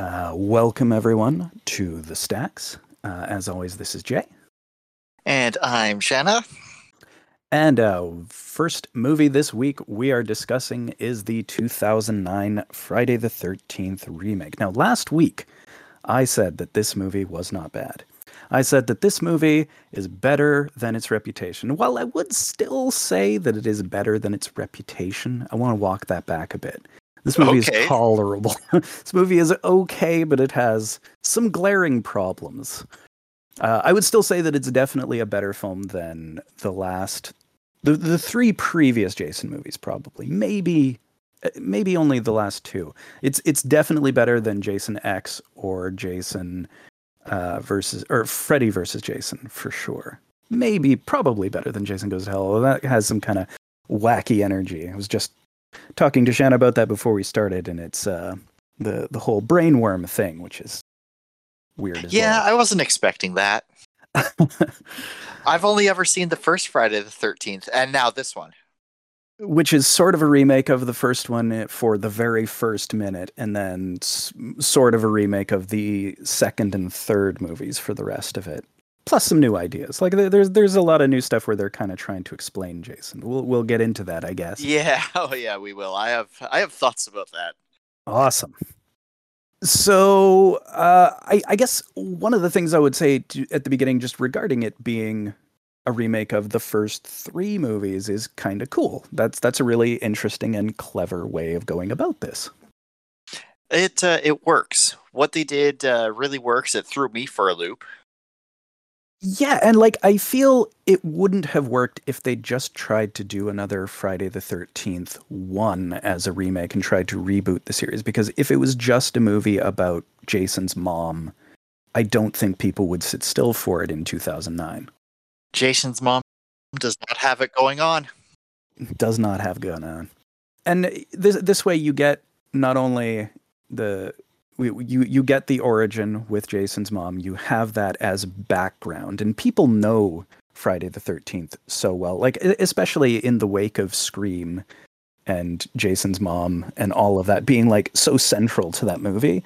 Uh, welcome everyone to the Stacks. Uh, as always, this is Jay. And I'm Shanna. And uh, first movie this week we are discussing is the 2009 Friday the 13th remake. Now, last week I said that this movie was not bad. I said that this movie is better than its reputation. While I would still say that it is better than its reputation, I want to walk that back a bit. This movie Okay. is tolerable. this movie is okay, but it has some glaring problems. Uh, I would still say that it's definitely a better film than the last, the the three previous Jason movies, probably. Maybe, uh, maybe only the last two. It's it's definitely better than Jason X or Jason uh, versus or Freddy versus Jason for sure. Maybe, probably better than Jason Goes to Hell. although That has some kind of wacky energy. It was just talking to Shanna about that before we started, and it's uh, the the whole brainworm thing, which is weird. As Yeah, well. I wasn't expecting that. I've only ever seen the first Friday the 13th, and now this one. which is sort of a remake of the first one eh, for the very first minute, and then s- sort of a remake of the second and third movies for the rest of it. Plus some new ideas. Like there's there's a lot of new stuff where they're kind of trying to explain Jason. We'll we'll get into that, I guess. Yeah, oh yeah, we will. I have I have thoughts about that. Awesome. So uh, I, I guess one of the things I would say to, at the beginning, just regarding it being a remake of the first three movies, is kind of cool. That's that's a really interesting and clever way of going about this. It uh, it works. What they did uh, really works. It threw me for a loop. Yeah, and like I feel it wouldn't have worked if they just tried to do another Friday the 13th one as a remake and tried to reboot the series because if it was just a movie about Jason's mom, I don't think people would sit still for it in 2009. Jason's mom does not have it going on. Does not have going on. And this this way you get not only the you you get the origin with Jason's mom. You have that as background, and people know Friday the Thirteenth so well. Like especially in the wake of Scream and Jason's mom and all of that being like so central to that movie.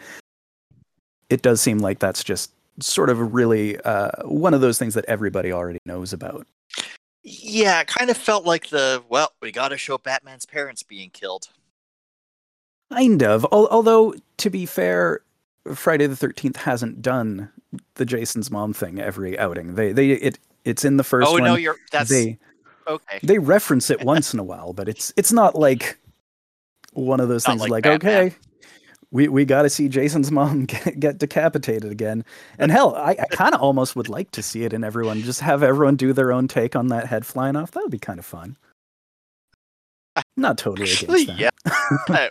It does seem like that's just sort of really uh, one of those things that everybody already knows about. Yeah, it kind of felt like the well, we got to show Batman's parents being killed. Kind of. Although, to be fair, Friday the Thirteenth hasn't done the Jason's mom thing every outing. They they it it's in the first oh one. no, you're that's they okay. they reference it once in a while, but it's it's not like one of those Not things like like, okay, we we got to see Jason's mom get, get decapitated again. And hell, I, I kind of almost would like to see it in everyone. Just have everyone do their own take on that head flying off. That would be kind of fun. Not totally against that. yeah,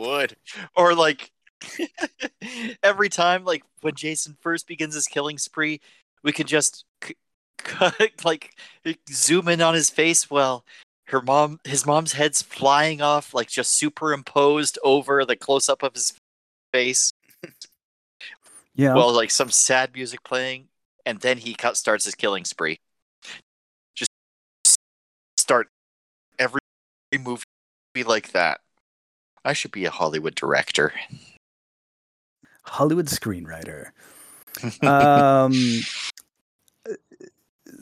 would. Or like every time, like when Jason first begins his killing spree, we could just c- cut, like zoom in on his face. Well, her mom, his mom's head's flying off, like just superimposed over the close up of his face. Yeah. Well, like some sad music playing, and then he cut, starts his killing spree. Just start every movie like that. I should be a Hollywood director. Hollywood screenwriter. um,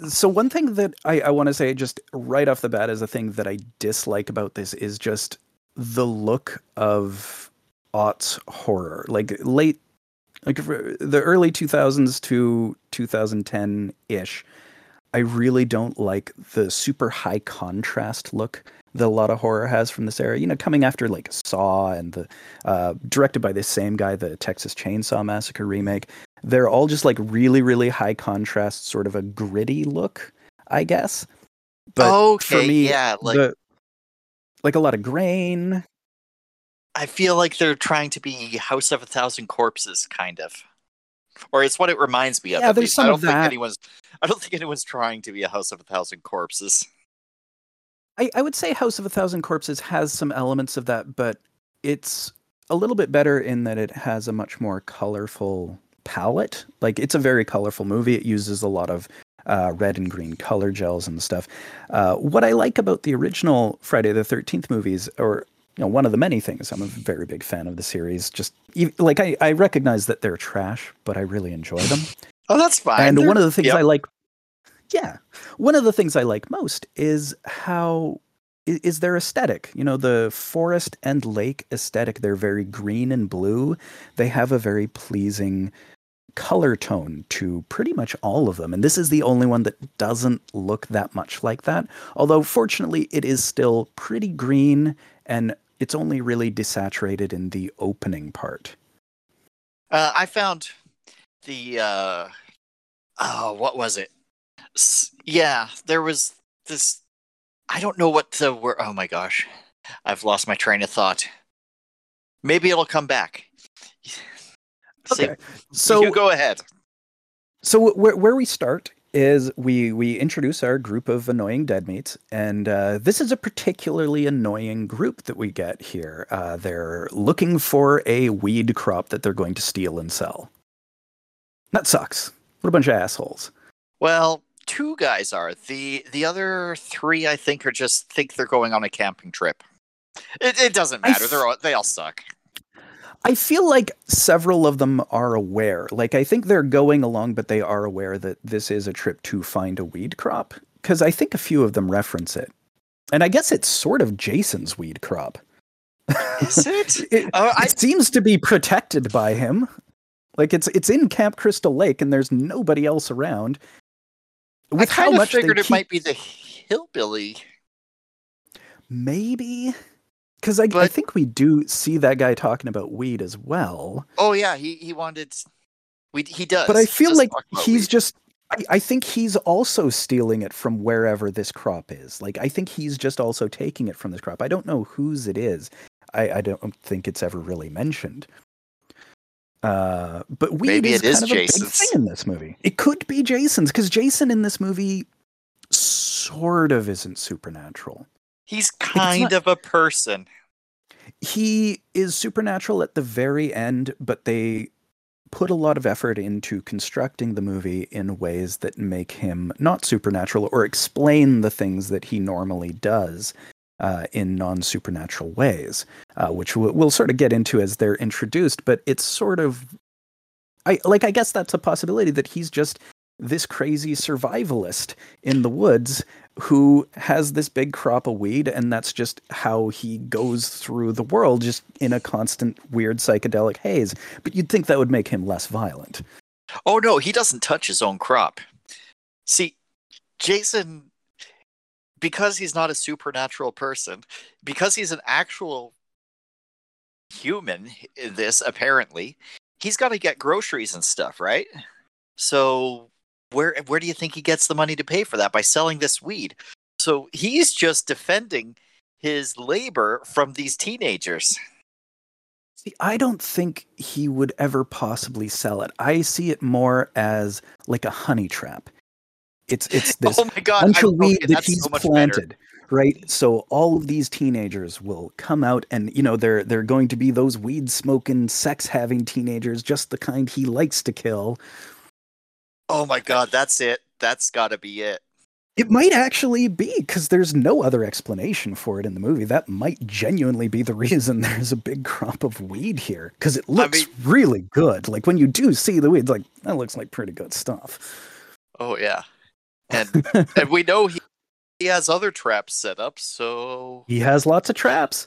so one thing that I, I want to say just right off the bat is a thing that I dislike about this is just the look of aughts horror, like late, like the early two thousands to two thousand ten ish. I really don't like the super high contrast look that a lot of horror has from this era. You know, coming after like Saw and the uh, directed by this same guy, the Texas Chainsaw Massacre remake. They're all just like really, really high contrast, sort of a gritty look, I guess. But okay, for me, yeah, like the, like a lot of grain. I feel like they're trying to be House of a Thousand Corpses, kind of, or it's what it reminds me of. Yeah, there's least. some I don't of think that. anyone's. I don't think anyone's trying to be a House of a Thousand Corpses. I, I would say House of a Thousand Corpses has some elements of that, but it's a little bit better in that it has a much more colorful palette. Like it's a very colorful movie. It uses a lot of uh, red and green color gels and stuff. Uh, what I like about the original Friday the Thirteenth movies, or you know one of the many things I'm a very big fan of the series. Just like I, I recognize that they're trash, but I really enjoy them. Oh, that's fine. and They're- one of the things yep. I like, yeah, one of the things I like most is how is their aesthetic. You know, the forest and lake aesthetic. They're very green and blue. They have a very pleasing color tone to pretty much all of them. And this is the only one that doesn't look that much like that. Although, fortunately, it is still pretty green and it's only really desaturated in the opening part. Uh, I found the uh, oh, what was it? Yeah, there was this. I don't know what the word. Oh my gosh, I've lost my train of thought. Maybe it'll come back. Okay. so So go ahead. So where where we start is we we introduce our group of annoying deadmeats, and uh, this is a particularly annoying group that we get here. Uh, they're looking for a weed crop that they're going to steal and sell. That sucks. What a bunch of assholes. Well, two guys are the the other three. I think are just think they're going on a camping trip. It, it doesn't matter. They're all, they all suck. I feel like several of them are aware. Like I think they're going along, but they are aware that this is a trip to find a weed crop. Because I think a few of them reference it, and I guess it's sort of Jason's weed crop. Is it? it, Oh, I- it seems to be protected by him. Like it's it's in Camp Crystal Lake, and there's nobody else around. I how kind of much they figured it keep- might be the hillbilly. maybe because I, I think we do see that guy talking about weed as well. Oh yeah, he he wanted. We he does. But I feel like he's weed. just. I, I think he's also stealing it from wherever this crop is. Like I think he's just also taking it from this crop. I don't know whose it is. I, I don't think it's ever really mentioned. Uh, but weed Maybe is it is kind of a big thing in this movie. It could be Jason's because Jason in this movie sort of isn't supernatural. He's kind not- of a person. he is supernatural at the very end, but they put a lot of effort into constructing the movie in ways that make him not supernatural or explain the things that he normally does uh, in non supernatural ways, uh, which we'll, we'll sort of get into as they're introduced. But it's sort of, I like, I guess that's a possibility that he's just this crazy survivalist in the woods who has this big crop of weed and that's just how he goes through the world just in a constant weird psychedelic haze but you'd think that would make him less violent Oh no, he doesn't touch his own crop. See, Jason, because he's not a supernatural person, because he's an actual human this, apparently, he's got to get groceries and stuff, right? So where where do you think he gets the money to pay for that by selling this weed? So he's just defending his labor from these teenagers. see i don't think he would ever possibly sell it i see it more as like a honey trap it's it's oh this oh my god! bunch of weed that he's so much better. planted right so all of these teenagers will come out and you know they're they're going to be those weed smoking sex having teenagers just the kind he likes to kill Oh my god, that's it. That's got to be it. it might actually be because there's no other explanation for it in the movie that might genuinely be the reason there's a big crop of weed here because it looks mean- really good like when you do see the weeds like that looks like pretty good stuff Oh yeah, and and we know he he has other traps set up. So He has lots of traps.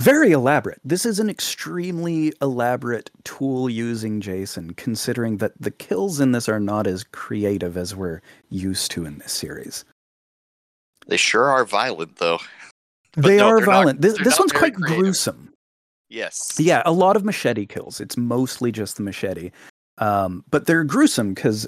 Very elaborate. This is an extremely elaborate tool using Jason, considering that the kills in this are not as creative as we're used to in this series. they sure are violent, though. But they no, are they're not- violent. this this one's quite creative. gruesome. Yes. Yeah, a lot of machete kills. It's mostly just the machete. Um, but they're gruesome because,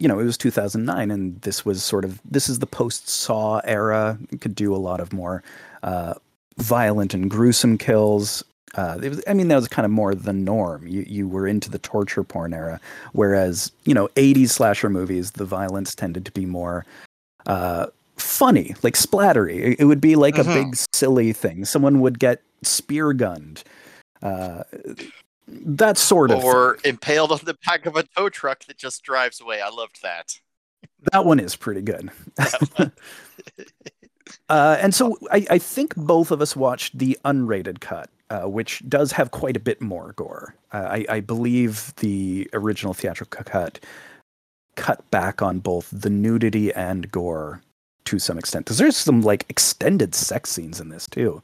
you know, it was 2009 and this was sort of, this is the post Saw era. You could do a lot of more uh, violent and gruesome kills. Uh, it was, I mean, that was kind of more the norm. You, you were into the torture porn era. Whereas, you know, 80s slasher movies, the violence tended to be more uh, funny, like splattery. It, it would be like a big silly thing. Someone would get spear gunned. Uh, that sort of Or impaled on the back of a tow truck that just drives away. I loved that. that one is pretty good. Uh, and so I, I think both of us watched the unrated cut, uh, which does have quite a bit more gore. Uh, I, I believe the original theatrical cut cut back on both the nudity and gore to some extent. Because there's some like extended sex scenes in this too.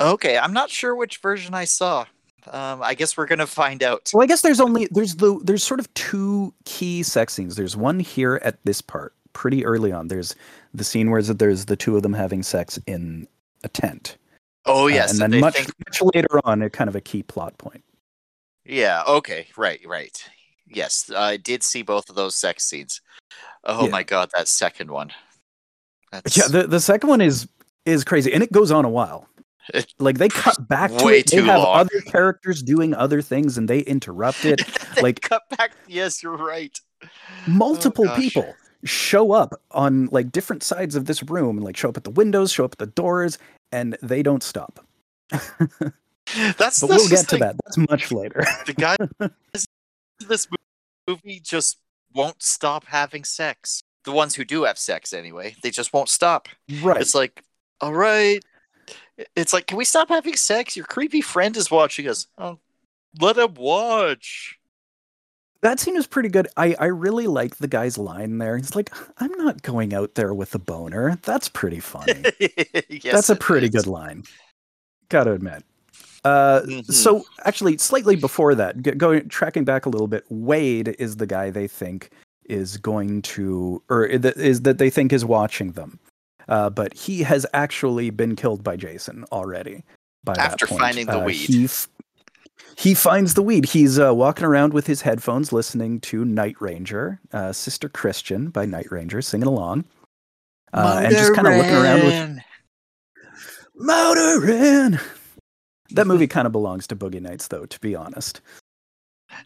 Okay, I'm not sure which version I saw. Um, I guess we're gonna find out. Well, I guess there's only there's the there's sort of two key sex scenes. There's one here at this part, pretty early on. There's the scene where there's the two of them having sex in a tent. Oh yes, uh, and then much, think- much later on, a kind of a key plot point. Yeah. Okay. Right. Right. Yes, I did see both of those sex scenes. Oh Yeah. my god, that second one. That's Yeah, the the second one is is crazy, and it goes on a while. Like they cut back to way it. They have long. other characters doing other things, and they interrupt it. They like- cut back. Yes, you're right. Multiple oh, gosh. people show up on like different sides of this room, and like show up at the windows, show up at the doors, and they don't stop. That's But we'll get to that. That's much later. The guy, this movie just won't stop having sex. The ones who do have sex, anyway, they just won't stop. right. It's like, all right. It's like, can we stop having sex? Your creepy friend is watching us. Oh, let him watch. That scene was pretty good. I, I really like the guy's line there. He's like, I'm not going out there with a boner. That's pretty funny. yes, That's a pretty is. good line. Gotta admit. Uh, Mhm. So actually, slightly before that, going tracking back a little bit, Wade is the guy they think is going to, or is that they think is watching them. Uh, but he has actually been killed by Jason already. By After point. finding the Uh, weed. he f- he finds the weed. He's uh, walking around with his headphones, listening to Night Ranger, uh, Sister Christian by Night Ranger, singing along, uh, and just kind of looking around with Motorin. Motorin. That movie kind of belongs to Boogie Nights, though. To be honest,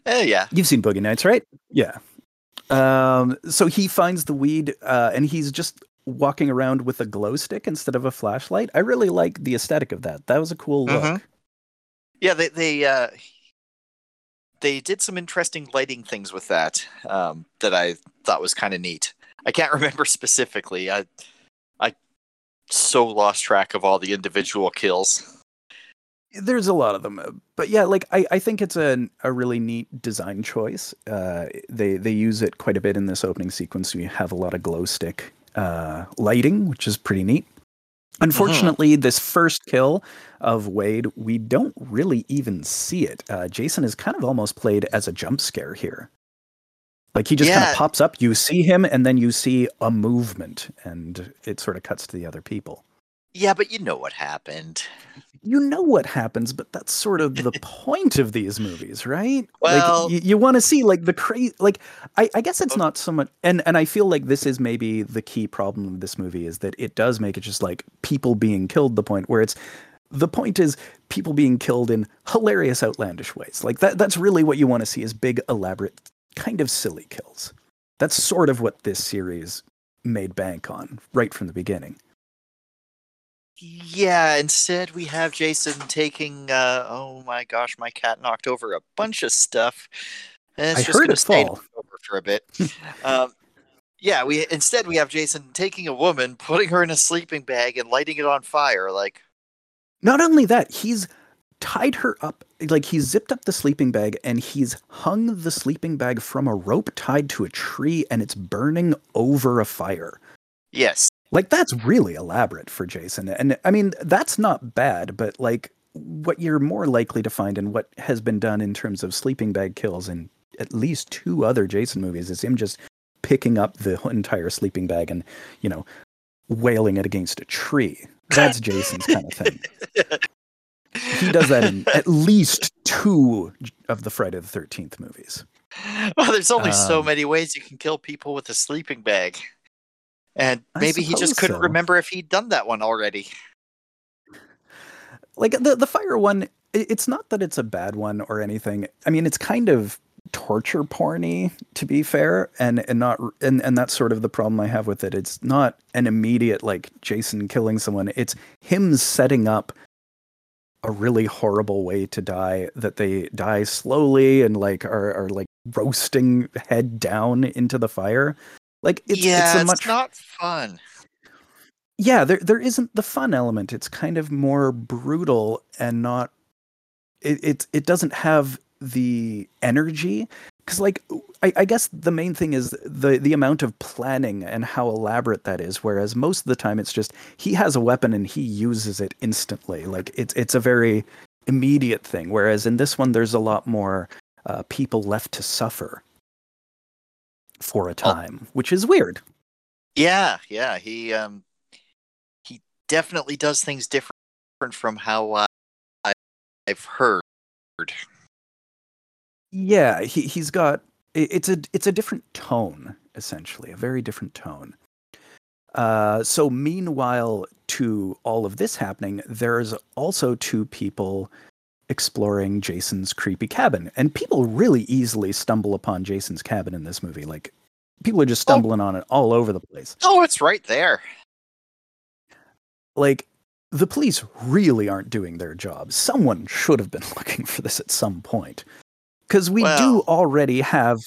Eh, yeah. you've seen Boogie Nights, right? Yeah. Um, so he finds the weed, uh, and he's just walking around with a glow stick instead of a flashlight. I really like the aesthetic of that. That was a cool look. Mhm. Yeah, they they uh they did some interesting lighting things with that um that I thought was kind of neat. I can't remember specifically. I I so lost track of all the individual kills. There's a lot of them, uh, but yeah, like I, I think it's a a really neat design choice. Uh, they they use it quite a bit in this opening sequence. We have a lot of glow stick uh, lighting, which is pretty neat. Unfortunately, this first kill of Wade, we don't really even see it. Uh, Jason is kind of almost played as a jump scare here. Like he just kind of pops up, you see him, and then you see a movement, and it sort of cuts to the other people Yeah, but you know what happened. You know what happens, but that's sort of the point of these movies, right? Well- like, you, you want to see like the crazy. Like, I, I guess it's oh. not so much, and and I feel like this is maybe the key problem of this movie is that it does make it just like people being killed. The point where it's the point is people being killed in hilarious, outlandish ways. Like that. That's really what you want to see is big, elaborate, kind of silly kills. That's sort of what this series made bank on right from the beginning. Yeah, instead we have Jason taking uh oh my gosh, my cat knocked over a bunch of stuff. And it's I just heard it fall. over for a bit. um yeah, we instead we have Jason taking a woman, putting her in a sleeping bag and lighting it on fire like Not only that, he's tied her up, like he's zipped up the sleeping bag and he's hung the sleeping bag from a rope tied to a tree and it's burning over a fire. yes. Like that's really elaborate for Jason. And I mean, that's not bad, but like what you're more likely to find and what has been done in terms of sleeping bag kills in at least two other Jason movies is him just picking up the entire sleeping bag and, you know, wailing it against a tree. That's Jason's kind of thing. He does that in at least two of the Friday the 13th movies. Well, there's only so Um, many ways you can kill people with a sleeping bag. And maybe he just couldn't so. remember if he'd done that one already. like the the fire one it's not that it's a bad one or anything i mean it's kind of torture porny to be fair and and not and and that's sort of the problem i have with it it's not an immediate like jason killing someone it's him setting up a really horrible way to die that they die slowly and like are, are like roasting head down into the fire like it's yeah, it's a it's not fun. yeah, there there isn't the fun element. It's kind of more brutal and not. It it it doesn't have the energy because like I, I guess the main thing is the the amount of planning and how elaborate that is whereas most of the time it's just he has a weapon and he uses it instantly like it's it's a very immediate thing whereas in this one there's a lot more uh, people left to suffer for a time which is weird Yeah, yeah. He um he definitely does things different from how uh, I, I've heard. yeah he, he's got it's a it's a different tone essentially a very different tone uh, so meanwhile to all of this happening there's also two people exploring jason's creepy cabin and people really easily stumble upon jason's cabin in this movie like people are just stumbling on it all over the place Oh, it's right there. like the police really aren't doing their job. Someone should have been looking for this at some point, because we do already have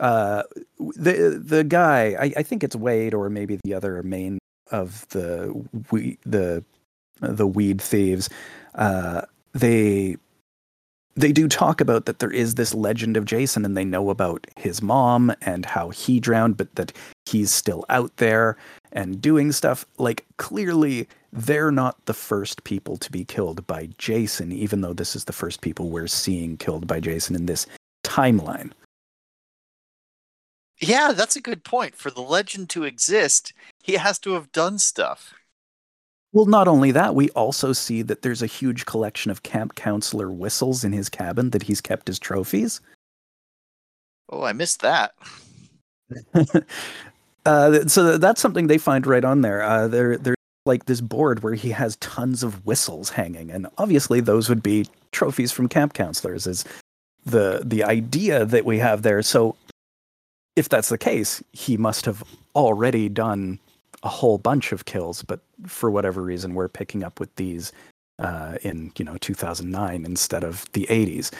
uh, the the guy. I, I think it's Wade or maybe the other main of the we the the weed thieves. Uh, they they do talk about that there is this legend of Jason, and they know about his mom and how he drowned, but that he's still out there and doing stuff. Like clearly, they're not the first people to be killed by Jason, even though this is the first people we're seeing killed by Jason in this timeline. Yeah, that's a good point. For the legend to exist, he has to have done stuff. Well, not only that, we also see that there's a huge collection of camp counselor whistles in his cabin that he's kept as trophies. Oh, I missed that. uh, so that's something they find right on there. Uh, there, there's like this board where he has tons of whistles hanging, and obviously those would be trophies from camp counselors. Is the the idea that we have there? So, if that's the case, he must have already done a whole bunch of kills, but for whatever reason, we're picking up with these uh, in you know 2009 instead of the 80s.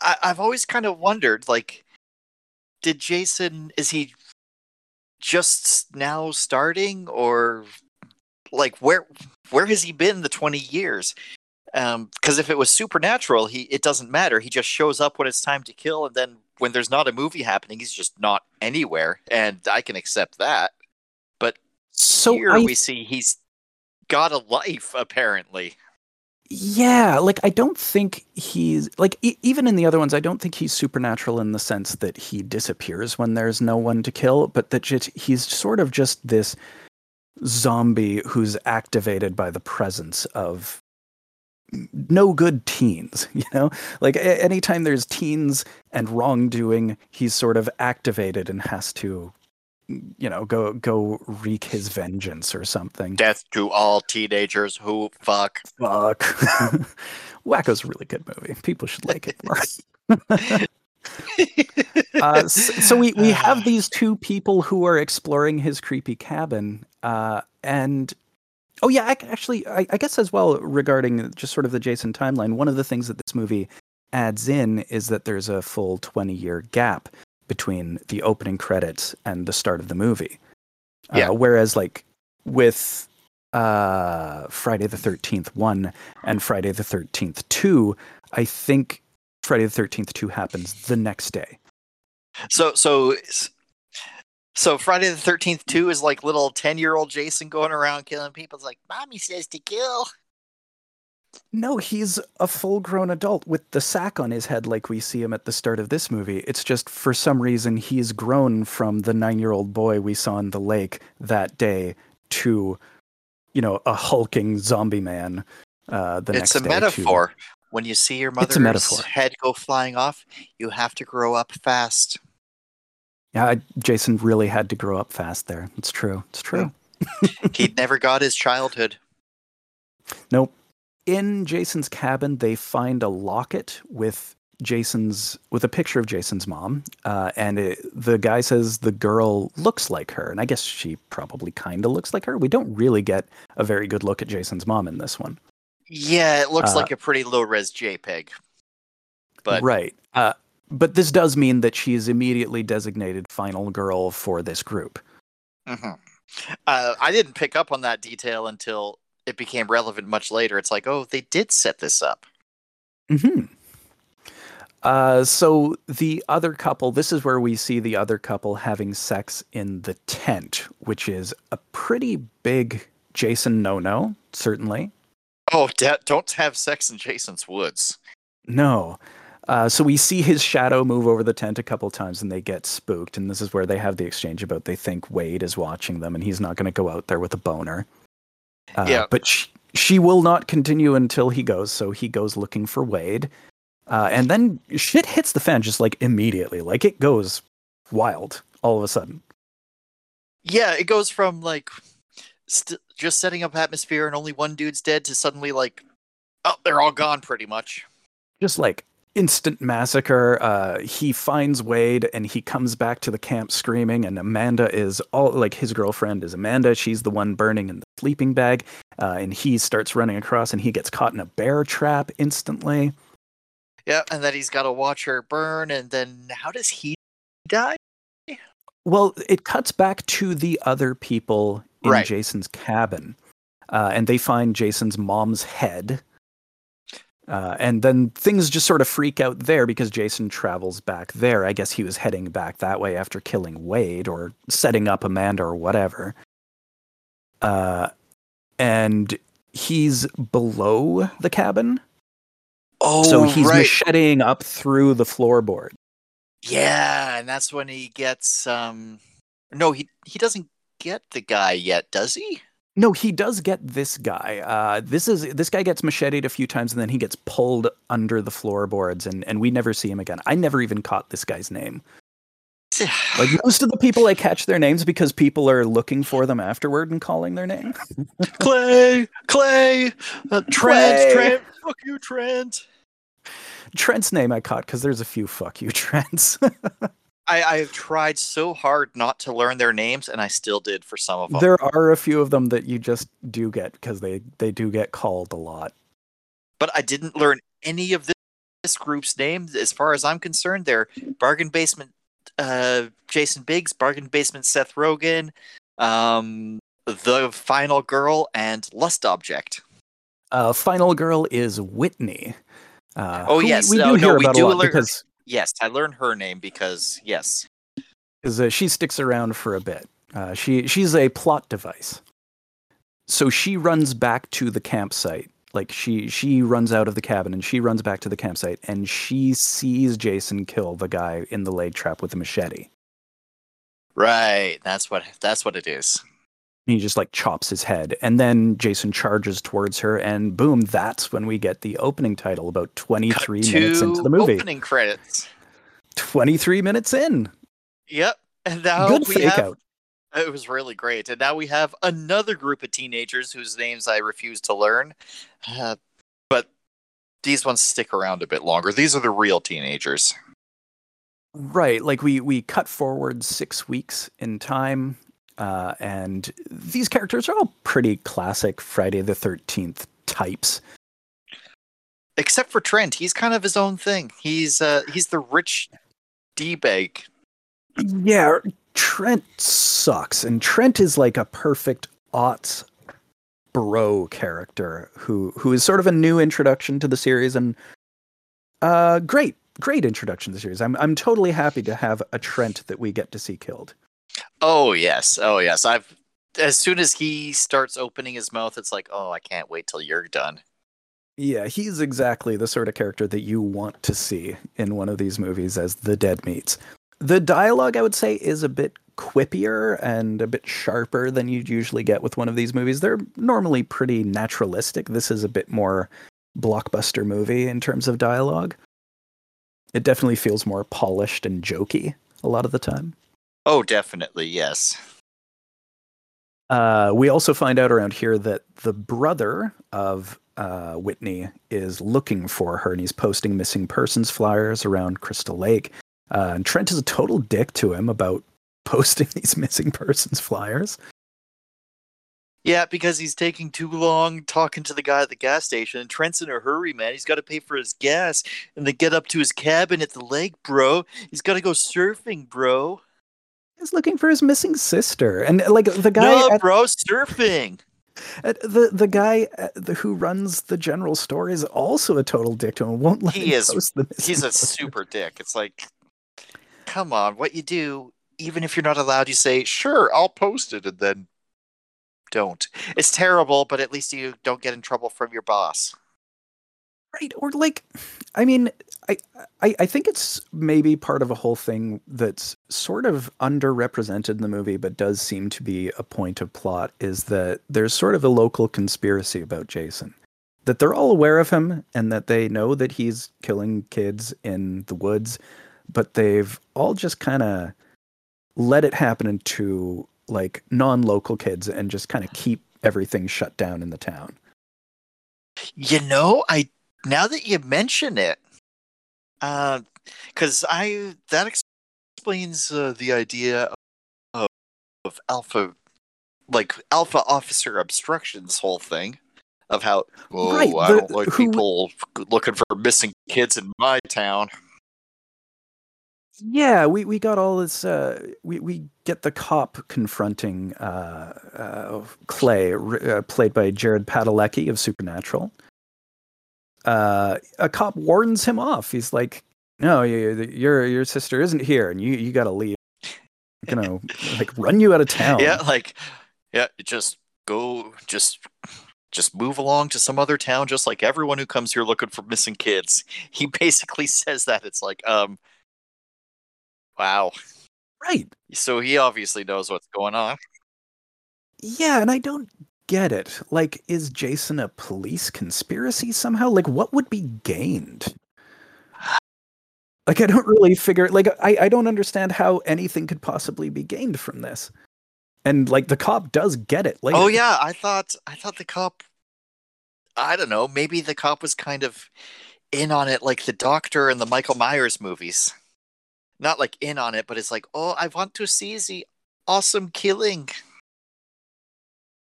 I, I've always kind of wondered, like, did Jason is he just now starting, or like where where has he been the twenty years? Because if it was supernatural, he it doesn't matter. He just shows up when it's time to kill, and then when there's not a movie happening, he's just not anywhere, and I can accept that. So Here I we see he's got a life apparently. Yeah, like I don't think he's like e- even in the other ones, I don't think he's supernatural in the sense that he disappears when there's no one to kill, but that he's sort of just this zombie who's activated by the presence of no good teens. You know, like a- anytime there's teens and wrongdoing, he's sort of activated and has to, you know, go go wreak his vengeance or something. Death to all teenagers who fuck. Fuck. Wacko's a really good movie. People should like it more. uh, s- so we, we have these two people who are exploring his creepy cabin. Uh, and oh, yeah, ac- actually, I, I guess as well regarding just sort of the Jason timeline, one of the things that this movie adds in is that there's a full 20 year gap between the opening credits and the start of the movie. Yeah. Uh, whereas, like, with uh, Friday the 13th 1 and Friday the 13th 2, I think Friday the 13th 2 happens the next day. So so so Friday the Thirteenth Two is like little ten year old Jason going around killing people. It's like mommy says to kill. No, he's a full grown adult with the sack on his head like we see him at the start of this movie. It's just for some reason he's grown from the nine year old boy we saw in the lake that day to, you know, a hulking zombie man uh, the it's next a metaphor. When you see your mother's head go flying off, you have to grow up fast. Yeah, I- Jason really had to grow up fast there. It's true. It's true. He'd never got his childhood. Nope. In Jason's cabin, they find a locket with Jason's with a picture of Jason's mom, uh, and it, the guy says the girl looks like her, and I guess she probably kind of looks like her. We don't really get a very good look at Jason's mom in this one, Yeah, it looks Uh, like a pretty low res JPEG. But right? Uh, but this does mean that she is immediately designated final girl for this group. Mhm. Uh, I didn't pick up on that detail until it became relevant much later. It's like, oh, they did set this up. hmm Uh, so the other couple, this is where we see the other couple having sex in the tent, which is a pretty big Jason no-no, certainly. Oh, don't have sex in Jason's woods. No. Uh, so we see his shadow move over the tent a couple times and they get spooked. And this is where they have the exchange about they think Wade is watching them and he's not going to go out there with a boner. Uh, Yeah. But she, she will not continue until he goes. So he goes looking for Wade. Uh, and then shit hits the fan just like immediately. Like it goes wild all of a sudden. Yeah, it goes from like st- just setting up atmosphere and only one dude's dead to suddenly like, oh, they're all gone pretty much. just like instant massacre. Uh, he finds Wade and he comes back to the camp screaming. And Amanda is all like his girlfriend is Amanda. She's the one burning in the sleeping bag. Uh, and he starts running across and he gets caught in a bear trap instantly. Yeah, and then he's got to watch her burn, and then how does he die? Well, it cuts back to the other people in Right. Jason's cabin. Uh, and they find Jason's mom's head. Uh, and then things just sort of freak out there because Jason travels back there. I guess he was heading back that way after killing Wade or setting up Amanda or whatever. Uh, and he's below the cabin. Oh, so he's right. macheting up through the floorboard. Yeah, and that's when he gets um no, he he doesn't get the guy yet, does he? No, he does get this guy. Uh, this is this guy gets macheted a few times, and then he gets pulled under the floorboards, and and we never see him again. I never even caught this guy's name. Like most of the people, I catch their names because people are looking for them afterward and calling their name. Clay, Clay, uh, Trent, Clay. Trent, fuck you, Trent. Trent's name I caught because there's a few fuck you Trents. I, I have tried so hard not to learn their names, and I still did for some of them. there are a few of them that you just do get because they they do get called a lot. but I didn't learn any of this, this group's name. As far as I'm concerned, they're Bargain Basement uh, Jason Biggs, Bargain Basement Seth Rogen, um, The Final Girl, and Lust Object. Uh, final girl is Whitney. Uh, Oh, who we- yes. we, No, do no, hear we about do a lot learn- because Yes, I learned her name because, yes. because uh, she sticks around for a bit. Uh, she she's a plot device. So she runs back to the campsite. Like she she runs out of the cabin and she runs back to the campsite and she sees Jason kill the guy in the laid trap with a machete. Right, that's what that's what it is. He just like chops his head and then Jason charges towards her and boom, that's when we get the opening title about 23 minutes into the movie. opening credits. 23 minutes in. Yep, and now Good we fake have out. It was really great. And now we have another group of teenagers whose names I refuse to learn. Uh, but these ones stick around a bit longer. These are the real teenagers. Right, like we we cut forward six weeks in time, uh, and these characters are all pretty classic Friday the Thirteenth types. Except for Trent. He's kind of his own thing. He's uh he's the rich D bag. Yeah, Trent sucks, and Trent is like a perfect aughts bro character who who is sort of a new introduction to the series, and uh, great, great introduction to the series. I'm I'm totally happy to have a Trent that we get to see killed. Oh yes. Oh yes. I've as soon as he starts opening his mouth, it's like, oh, I can't wait till you're done. Yeah, he's exactly the sort of character that you want to see in one of these movies as the dead meats. The dialogue, I would say, is a bit quippier and a bit sharper than you'd usually get with one of these movies. They're normally pretty naturalistic. This is a bit more blockbuster movie in terms of dialogue. It definitely feels more polished and jokey a lot of the time. Oh, definitely, yes. Uh, we also find out around here that the brother of uh, Whitney is looking for her, and he's posting missing persons flyers around Crystal Lake. Uh, and Trent is a total dick to him about posting these missing persons flyers. Yeah, because he's taking too long talking to the guy at the gas station. And Trent's in a hurry, man. He's got to pay for his gas and then get up to his cabin at the lake, bro. He's got to go surfing, bro. He's looking for his missing sister, and like the guy, no, at, bro, surfing. at- the the guy at the, who runs the general store is also a total dick to him. Won't let He him is- He's a super dick. It's like, come on, what you do, even if you're not allowed, you say, sure, I'll post it, and then don't. It's terrible, but at least you don't get in trouble from your boss. right or like i mean I, I think it's maybe part of a whole thing that's sort of underrepresented in the movie but does seem to be a point of plot is that there's sort of a local conspiracy about jason. That they're all aware of him and that they know that he's killing kids in the woods but they've all just kind of let it happen to like non-local kids and just kind of keep everything shut down in the town. You know, I now that you mention it, because I that explains uh, the idea of, of alpha, like alpha officer obstructions whole thing of how oh Right, I the- don't like who- people looking for missing kids in my town. Yeah, we, we got all this. Uh, we we get the cop confronting uh, uh, Clay, uh, played by Jared Padalecki of Supernatural. Uh, a cop warns him off. He's like, "No, you, your your sister isn't here, and you you got to leave. You know, like run you out of town." Yeah, like yeah, just go, just just move along to some other town, just like everyone who comes here looking for missing kids. He basically says that. It's like, um, wow. right. So he obviously knows what's going on. Yeah, and I don't get it. Like, is Jason a police conspiracy somehow? Like, what would be gained? Like, I don't really figure. Like, I I don't understand how anything could possibly be gained from this. And like, the cop does get it later. Oh yeah, I thought I thought the cop. I don't know. Maybe the cop was kind of in on it, like the Doctor and the Michael Myers movies. Not like in on it, but it's like, oh, I want to see the awesome killing.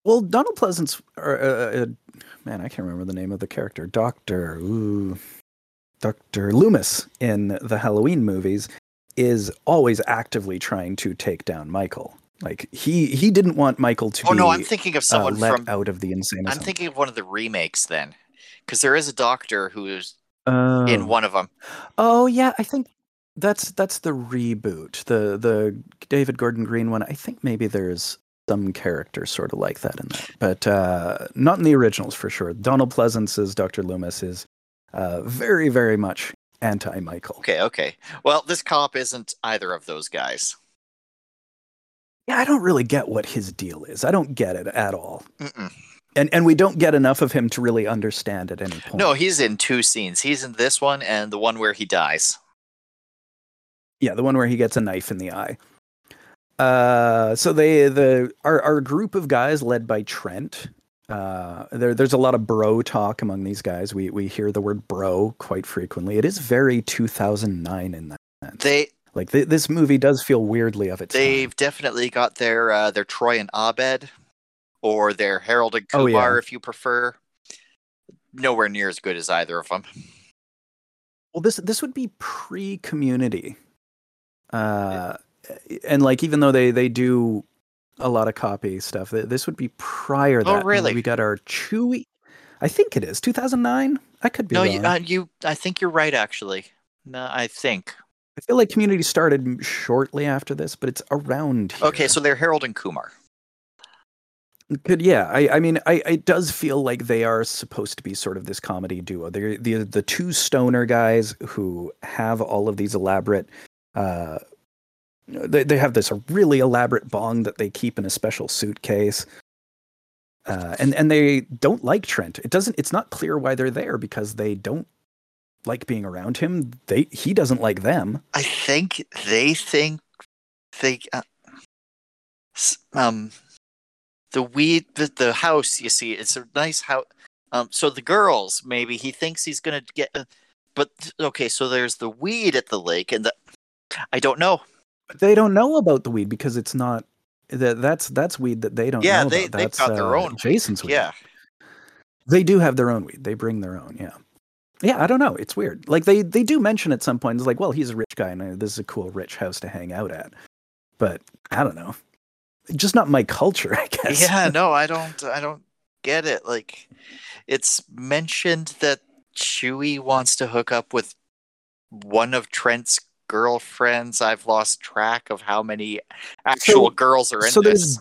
Well, Donald Pleasence, or, uh, uh, man, I can't remember the name of the character. Doctor, ooh, Doctor Loomis in the Halloween movies is always actively trying to take down Michael. Like he he didn't want Michael to Oh be no, I'm thinking of uh, someone let from. out of the insane I'm thinking of one of the remakes then, because there is a Doctor who is Oh. in one of them. Oh yeah, I think that's that's the reboot, the the David Gordon Green one. I think maybe there's some characters sort of like that in that, but uh, not in the originals for sure. Donald Pleasence's Doctor Loomis is uh, very very much anti Michael. Okay, okay. Well, this cop isn't either of those guys. Yeah, I don't really get what his deal is. I don't get it at all, Mm-mm. and and we don't get enough of him to really understand at any point. No, he's in two scenes. He's in this one and the one where he dies. Yeah, the one where he gets a knife in the eye. Uh, so they the our our group of guys led by Trent. Uh, there there's a lot of bro talk among these guys. We we hear the word bro quite frequently. It is very 2009 in that sense. They like th- this movie does feel weirdly of its they've definitely got their uh, their Troy and Abed, or their Harold and Oh, Kumar, yeah. if you prefer. Nowhere near as good as either of them. Well, this this would be pre-community, uh, and like even though they they do a lot of copy stuff, this would be prior. Oh, that. really? We got our Chewie. I think it is 2009. I could be no, wrong. you, uh, you. I think you're right. Actually, no, I think. I feel like Community started shortly after this, but it's around. Here. Okay, so they're Harold and Kumar. Could yeah, I I mean I it does feel like they are supposed to be sort of this comedy duo. They're the the two stoner guys who have all of these elaborate uh they they have this really elaborate bong that they keep in a special suitcase. Uh, and and they don't like Trent. It doesn't. It's not clear why they're there because they don't like being around him. They he doesn't like them. I think they think they uh, um the weed the, the house you see it's a nice house um so the girls maybe he thinks he's gonna get uh, but okay so there's the weed at the lake and the I don't know But they don't know about the weed because it's not that that's that's weed that they don't Yeah, know they- about. they've That's, got their uh, own. Jason's weed. yeah They do have their own weed. They bring their own, yeah. Yeah, I don't know. It's weird. Like they they do mention at some point it's like, well, he's a rich guy and uh, this is a cool rich house to hang out at. but I don't know. Just not my culture, I guess. Yeah, no, I don't. I don't get it. Like, it's mentioned that Chewie wants to hook up with one of Trent's girlfriends. I've lost track of how many actual So- girls are in so this.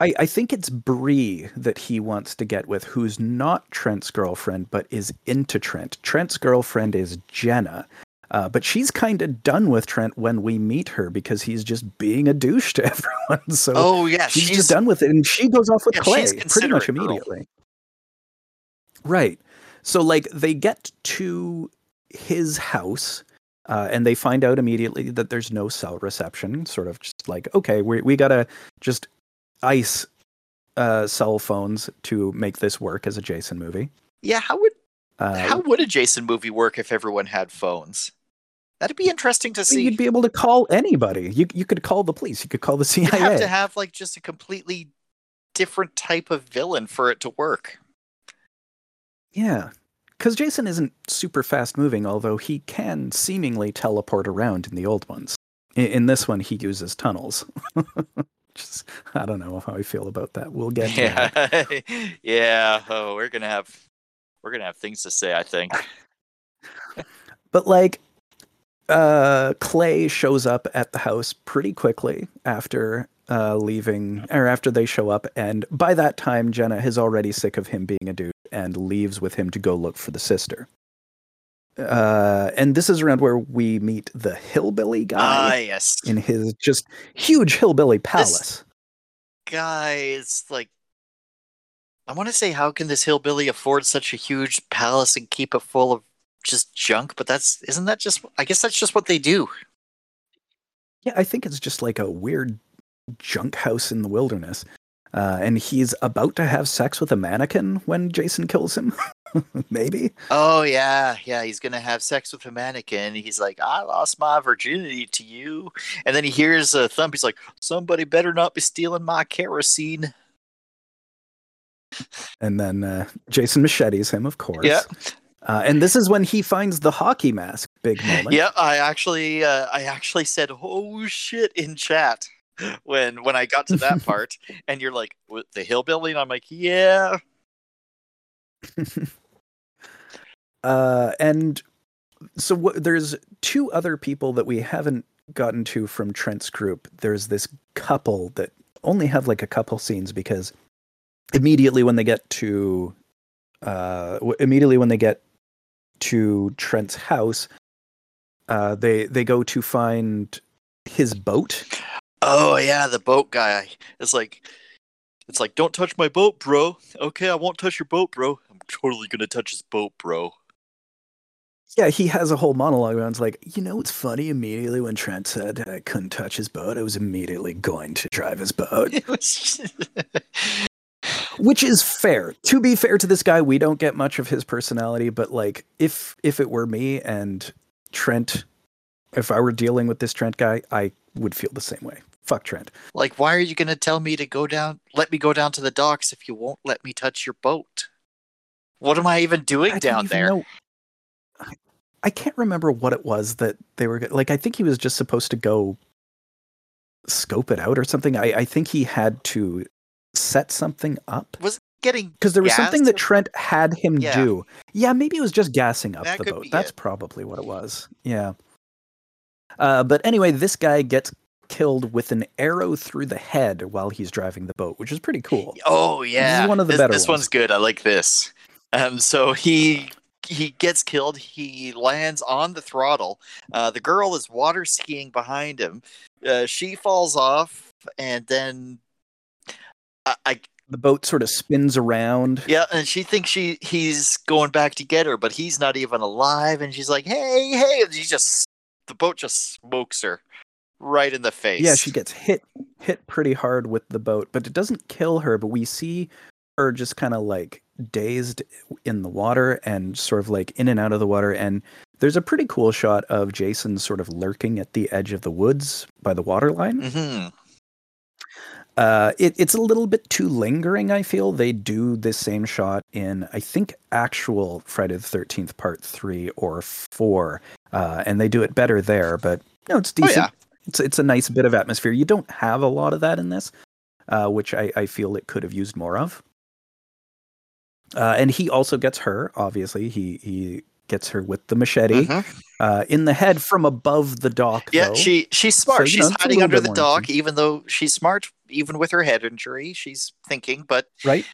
I, I think it's Bree that he wants to get with, who's not Trent's girlfriend, but is into Trent. Trent's girlfriend is Jenna, uh, but she's kind of done with Trent when we meet her because he's just being a douche to everyone. So Oh yeah, she's, she's, just done with it, and she goes off with Yeah, Clay pretty much considerate girl. immediately. Right. So like they get to his house. Uh, and they find out immediately that there's no cell reception. Sort of just like, okay, we we gotta just ice uh, cell phones to make this work as a Jason movie. Yeah, how would Uh, how would a Jason movie work if everyone had phones? That'd be interesting to see. you'd be able to call anybody. You you could call the police. You could call the CIA. You'd have to have like just a completely different type of villain for it to work. Yeah. Because Jason isn't super fast moving, although he can seemingly teleport around in the old ones. In, in this one, he uses tunnels. Just, I don't know how I feel about that. We'll get to. Yeah, yeah. Oh, we're gonna have we're gonna have things to say. I think. But like, uh, Clay shows up at the house pretty quickly after uh, leaving, or after they show up, and by that time, Jenna is already sick of him being a dude and leaves with him to go look for the sister. Uh, and this is around where we meet the hillbilly Ah, guy yes. in his just huge hillbilly palace. Guy is like. I want to say, how can this hillbilly afford such a huge palace and keep it full of just junk? But that's isn't that just? I guess that's just what they do. Yeah, I think it's just like a weird junk house in the wilderness. Uh, and he's about to have sex with a mannequin when Jason kills him. Maybe. Oh yeah, yeah. He's gonna have sex with a mannequin. He's like, I lost my virginity to you, and then he hears a thump. He's like, somebody better not be stealing my kerosene. And then uh, Jason machetes him, of course. Yeah. Uh, and this is when he finds the hockey mask. Big moment. Yeah, I actually, uh, I actually said, "Oh shit!" in chat when when I got to that part, and you're like, "The hillbilly," and I'm like, "Yeah." Uh, and so w- there's two other people that we haven't gotten to from Trent's group. There's this couple that only have like a couple scenes because immediately when they get to uh, w- immediately when they get to Trent's house, uh, they they go to find his boat. Oh yeah, the boat guy. It's like, it's like, don't touch my boat, bro. Okay, I won't touch your boat, bro. I'm totally gonna touch his boat, bro. Yeah, he has a whole monologue around. It's like, you know, it's funny. Immediately when Trent said I couldn't touch his boat, I was immediately going to drive his boat. Which is fair to be fair to this guy we don't get much of his personality but like if if it were me and trent if i were dealing with this trent guy i would feel the same way fuck trent like, why are you gonna tell me to go down? Let me go down to the docks if you won't let me touch your boat. What am I even doing I down even there? know- I, can't remember what it was that they were like i think he was just supposed to go scope it out or something i, I think he had to set something up Was it getting because there was something that Trent had him Yeah. do. Yeah, maybe it was just gassing up That the boat. That's it. probably probably what it was. Yeah. Uh, but anyway, this guy gets killed with an arrow through the head while he's driving the boat, which is pretty cool. Oh yeah, one of the this, better This ones. one's good. I like this. Um, so he he gets killed. He lands on the throttle. Uh, the girl is water skiing behind him. Uh, she falls off, and then I, I The boat sort of spins around. yeah, and she thinks she he's going back to get her, but he's not even alive. And she's like, "Hey, hey!" And she just the boat just smokes her right in the face. Yeah, she gets hit hit pretty hard with the boat, but it doesn't kill her. But we see her just kind of like dazed in the water and sort of like in and out of the water. And there's a pretty cool shot of Jason sort of lurking at the edge of the woods by the water line. hmm Uh, it, it's a little bit too lingering. I feel they do this same shot in I think actual Friday the Thirteenth Part Three or Four, uh, and they do it better there. But no, it's Oh, decent. yeah. It's it's a nice bit of atmosphere. You don't have a lot of that in this, uh, which I, I feel it could have used more of. Uh, and he also gets her. Obviously, he he gets her with the machete Mhm. uh, in the head from above the dock. Yeah, though. she she's smart. So, you know, she's hiding under the dock, even though she's smart. Even with her head injury, she's thinking, but right.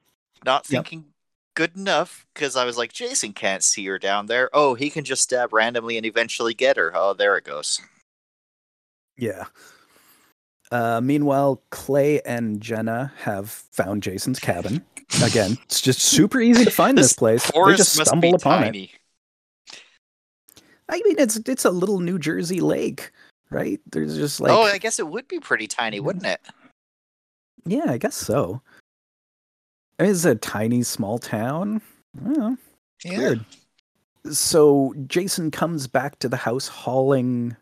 not Yep. thinking good enough. Because I was like, Jason can't see her down there. Oh, he can just stab randomly and eventually get her. Oh, there it goes. Yeah. Uh, meanwhile, Clay and Jenna have found Jason's cabin. Again, it's just super easy to find this, This place. They just stumble upon it. I mean, it's it's a little New Jersey lake, right? There's just like, oh, I guess it would be pretty tiny, wouldn't it? yeah, I guess so. I mean, it's a tiny, small town. Well, Yeah. weird. So Jason comes back to the house hauling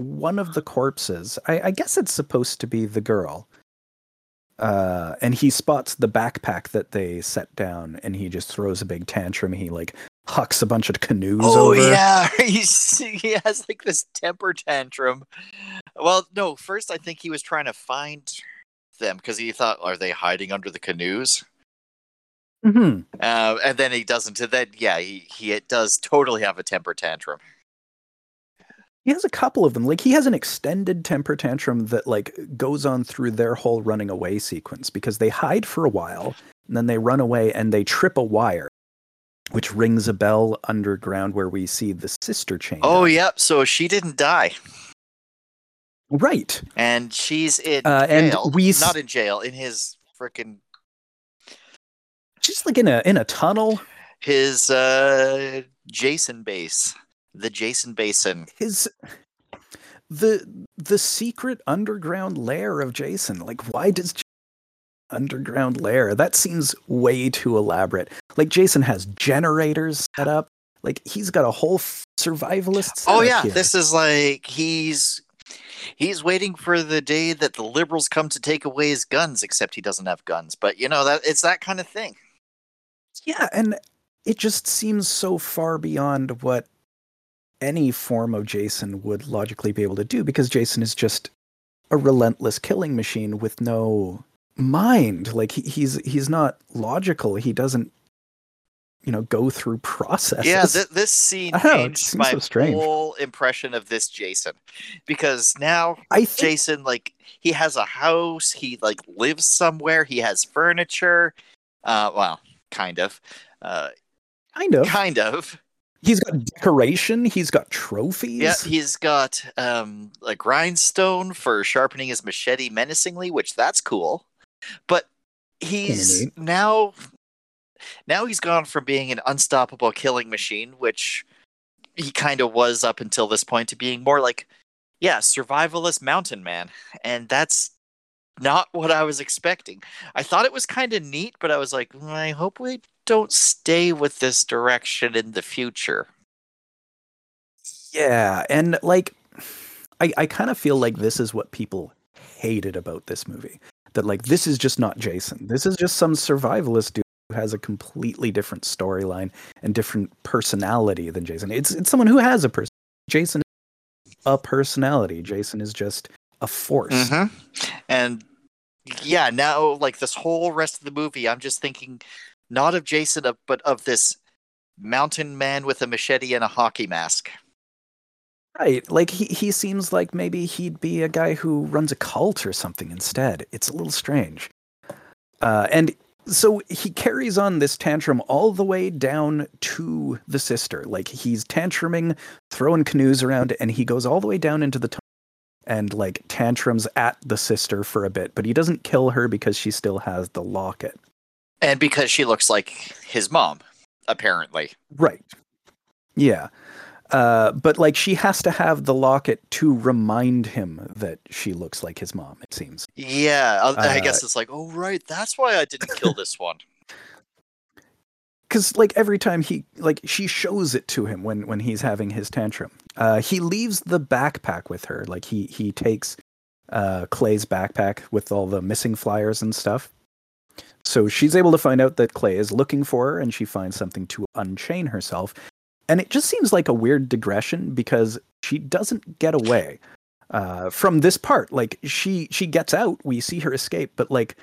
one of the corpses. I, I guess it's supposed to be the girl. Uh, and he spots the backpack that they set down, and he just throws a big tantrum. He like hucks a bunch of canoes Oh over. yeah, He's, he has like this temper tantrum. Well, no, first I think he was trying to find them because he thought, are they hiding under the canoes? hmm Uh, and then he doesn't. And then yeah, he he does totally have a temper tantrum. He has a couple of them. Like he has an extended temper tantrum that like goes on through their whole running away sequence because they hide for a while and then they run away and they trip a wire, which rings a bell underground where we see the sister chain. Oh yep. So she didn't die, right. and she's in Uh, and jail. we s- not in jail. In his freaking She's like in a in a tunnel. his uh Jason base, the Jason Basin. His the the secret underground lair of Jason. Like, why does underground lair? That seems way too elaborate. Like, Jason has generators set up. Like, he's got a whole f- survivalist. Oh yeah, here. this is like he's he's waiting for the day that the liberals come to take away his guns. Except he doesn't have guns. But you know that it's that kind of thing. Yeah, and it just seems so far beyond what any form of Jason would logically be able to do because Jason is just a relentless killing machine with no mind. Like he, he's he's not logical. He doesn't you know go through processes. Yeah, th- this scene I don't know, changed my so strange. whole impression of this Jason because now I think Jason like he has a house, he like lives somewhere, he has furniture. Uh, well, kind of, uh, kind of. kind of. He's got decoration. He's got trophies. Yeah, he's got um a grindstone for sharpening his machete menacingly, which that's cool. But he's neat. now now he's gone from being an unstoppable killing machine, which he kind of was up until this point, to being more like, yeah, survivalist mountain man. And that's not what I was expecting. I thought it was kind of neat, but I was like, "Mm, I hope we don't stay with this direction in the future. Yeah, and like I I kind of feel like this is what people hated about this movie. That like this is just not Jason. This is just some survivalist dude who has a completely different storyline and different personality than Jason. It's it's someone who has a person. Jason is a personality. Jason is just a force. Mm-hmm. And yeah, now like this whole rest of the movie, I'm just thinking not of Jason, but of this mountain man with a machete and a hockey mask. Right. Like he, he seems like maybe he'd be a guy who runs a cult or something instead. It's a little strange. Uh, and so he carries on this tantrum all the way down to the sister. Like he's tantruming, throwing canoes around, and he goes all the way down into the tunnel and like tantrums at the sister for a bit, but he doesn't kill her because she still has the locket. And because she looks like his mom, apparently. Right. Yeah. Uh, but like she has to have the locket to remind him that she looks like his mom, it seems. Yeah, I, I Uh, guess it's like, oh right, that's why I didn't kill this one. because like every time he like she shows it to him when when he's having his tantrum uh he leaves the backpack with her like he he takes uh clay's backpack with all the missing flyers and stuff so she's able to find out that clay is looking for her and she finds something to unchain herself and it just seems like a weird digression because she doesn't get away uh, from this part. Like she she gets out, we see her escape, but like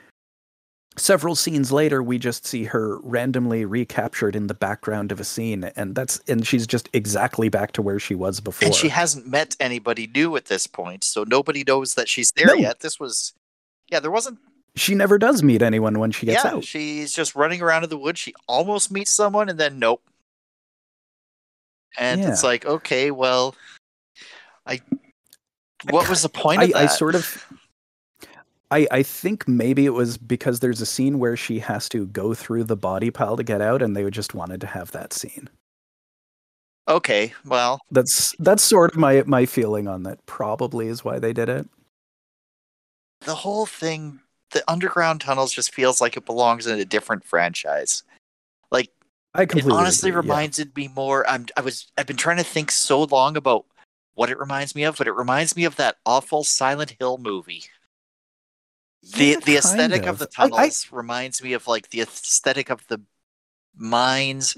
several scenes later, we just see her randomly recaptured in the background of a scene, and that's and she's just exactly back to where she was before. And she hasn't met anybody new at this point, so nobody knows that she's there No. yet. This was, yeah, there wasn't. She never does meet anyone when she gets yeah, out. she's just running around in the woods. She almost meets someone, and then nope. And it's like, okay, well, I. What was the point I, of that? I sort of I, I think maybe it was because there's a scene where she has to go through the body pile to get out and they just wanted to have that scene. okay, well, That's that's sort of my my feeling on that probably is why they did it. the whole thing, the underground tunnels just feels like it belongs in a different franchise. Like I it honestly agree, yeah. reminded me more. I'm I was I've been trying to think so long about what it reminds me of, but it reminds me of that awful Silent Hill movie. The Yeah, the aesthetic kind of the I- I- tunnels reminds me of like the aesthetic of the mines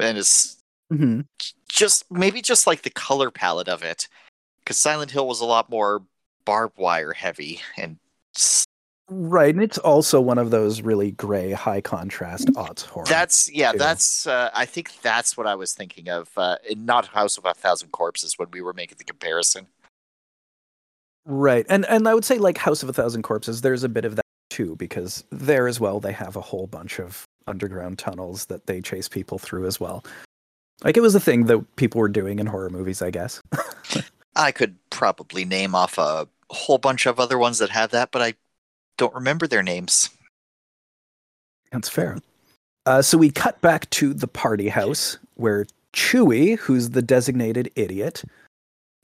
and it's Mhm. just maybe just like the color palette of it because silent hill was a lot more barbed wire heavy and Right, and it's also one of those really gray, high contrast odds horror. that's yeah too. that's uh, i think that's what i was thinking of uh, not house of a thousand corpses when we were making the comparison Right. And and I would say like House of a Thousand Corpses, there's a bit of that too, because there as well they have a whole bunch of underground tunnels that they chase people through as well. Like it was a thing that people were doing in horror movies, I guess. i could probably name off a whole bunch of other ones that have that but i don't remember their names That's fair. Uh, so we cut back to the party house where Chewie, who's the designated idiot,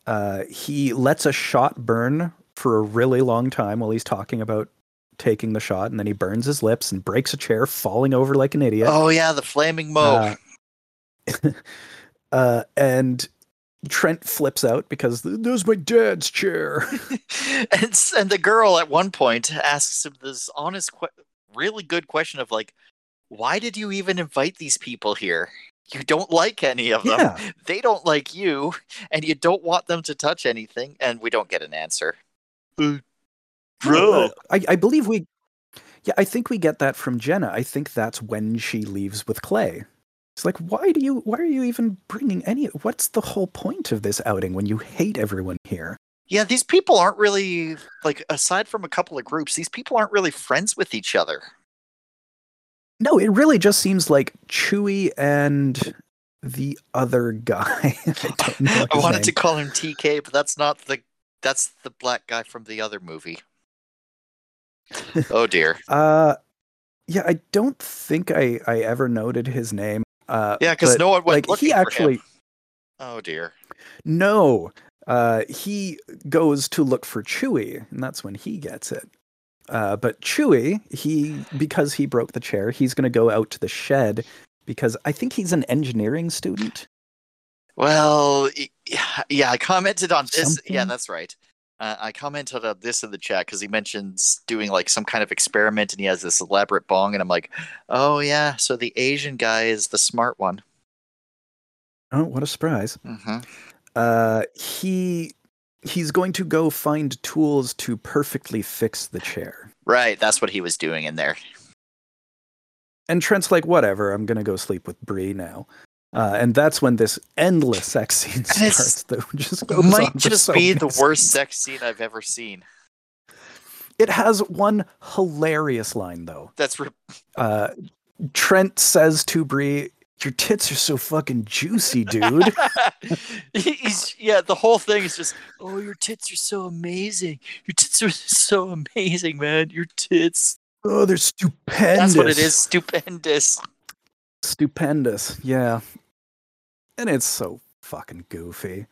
uh, he lets a shot burn for a really long time while he's talking about taking the shot, and then he burns his lips and breaks a chair, falling over like an idiot. oh yeah the flaming mo Uh, uh, and Trent flips out because there's my dad's chair. and, and the girl at one point asks him this honest que- really good question of like why did you even invite these people here you don't like any of them yeah, they don't like you and you don't want them to touch anything and we don't get an answer Uh, Bro. I, I believe we. Yeah, I think we get that from Jenna. I think that's when she leaves with Clay. It's like, why do you? Why are you even bringing any? What's the whole point of this outing when you hate everyone here? yeah these people aren't really like aside from a couple of groups these people aren't really friends with each other No, it really just seems like Chewie and the other guy. I i wanted name. to call him tk but that's not the that's the black guy from the other movie oh dear Uh, yeah, I don't think I I ever noted his name. Uh, Yeah, because no one like he actually. Oh dear. no. Uh, he goes to look for Chewie, and that's when he gets it. Uh, but Chewie, he because he broke the chair, he's going to go out to the shed because I think he's an engineering student. Well, yeah, yeah, I commented on this. Yeah, that's right. Uh, I commented on this in the chat because he mentions doing like some kind of experiment, and he has this elaborate bong, and I'm like, oh yeah, so the Asian guy is the smart one. Oh, what a surprise! hmm Uh, he he's going to go find tools to perfectly fix the chair. Right, that's what he was doing in there. And Trent's like, whatever, I'm gonna go sleep with Bree now. Uh, and that's when this endless sex scene starts that just goes might just so be the worst sex scene I've ever seen. It has one hilarious line though. That's re- Uh, Trent says to Bree, "Your tits are so fucking juicy, dude." He's yeah. The whole thing is just, oh, your tits are so amazing. Your tits are so amazing, man. Your tits. oh, they're stupendous. That's what it is. Stupendous. Stupendous. Yeah. And it's so fucking goofy.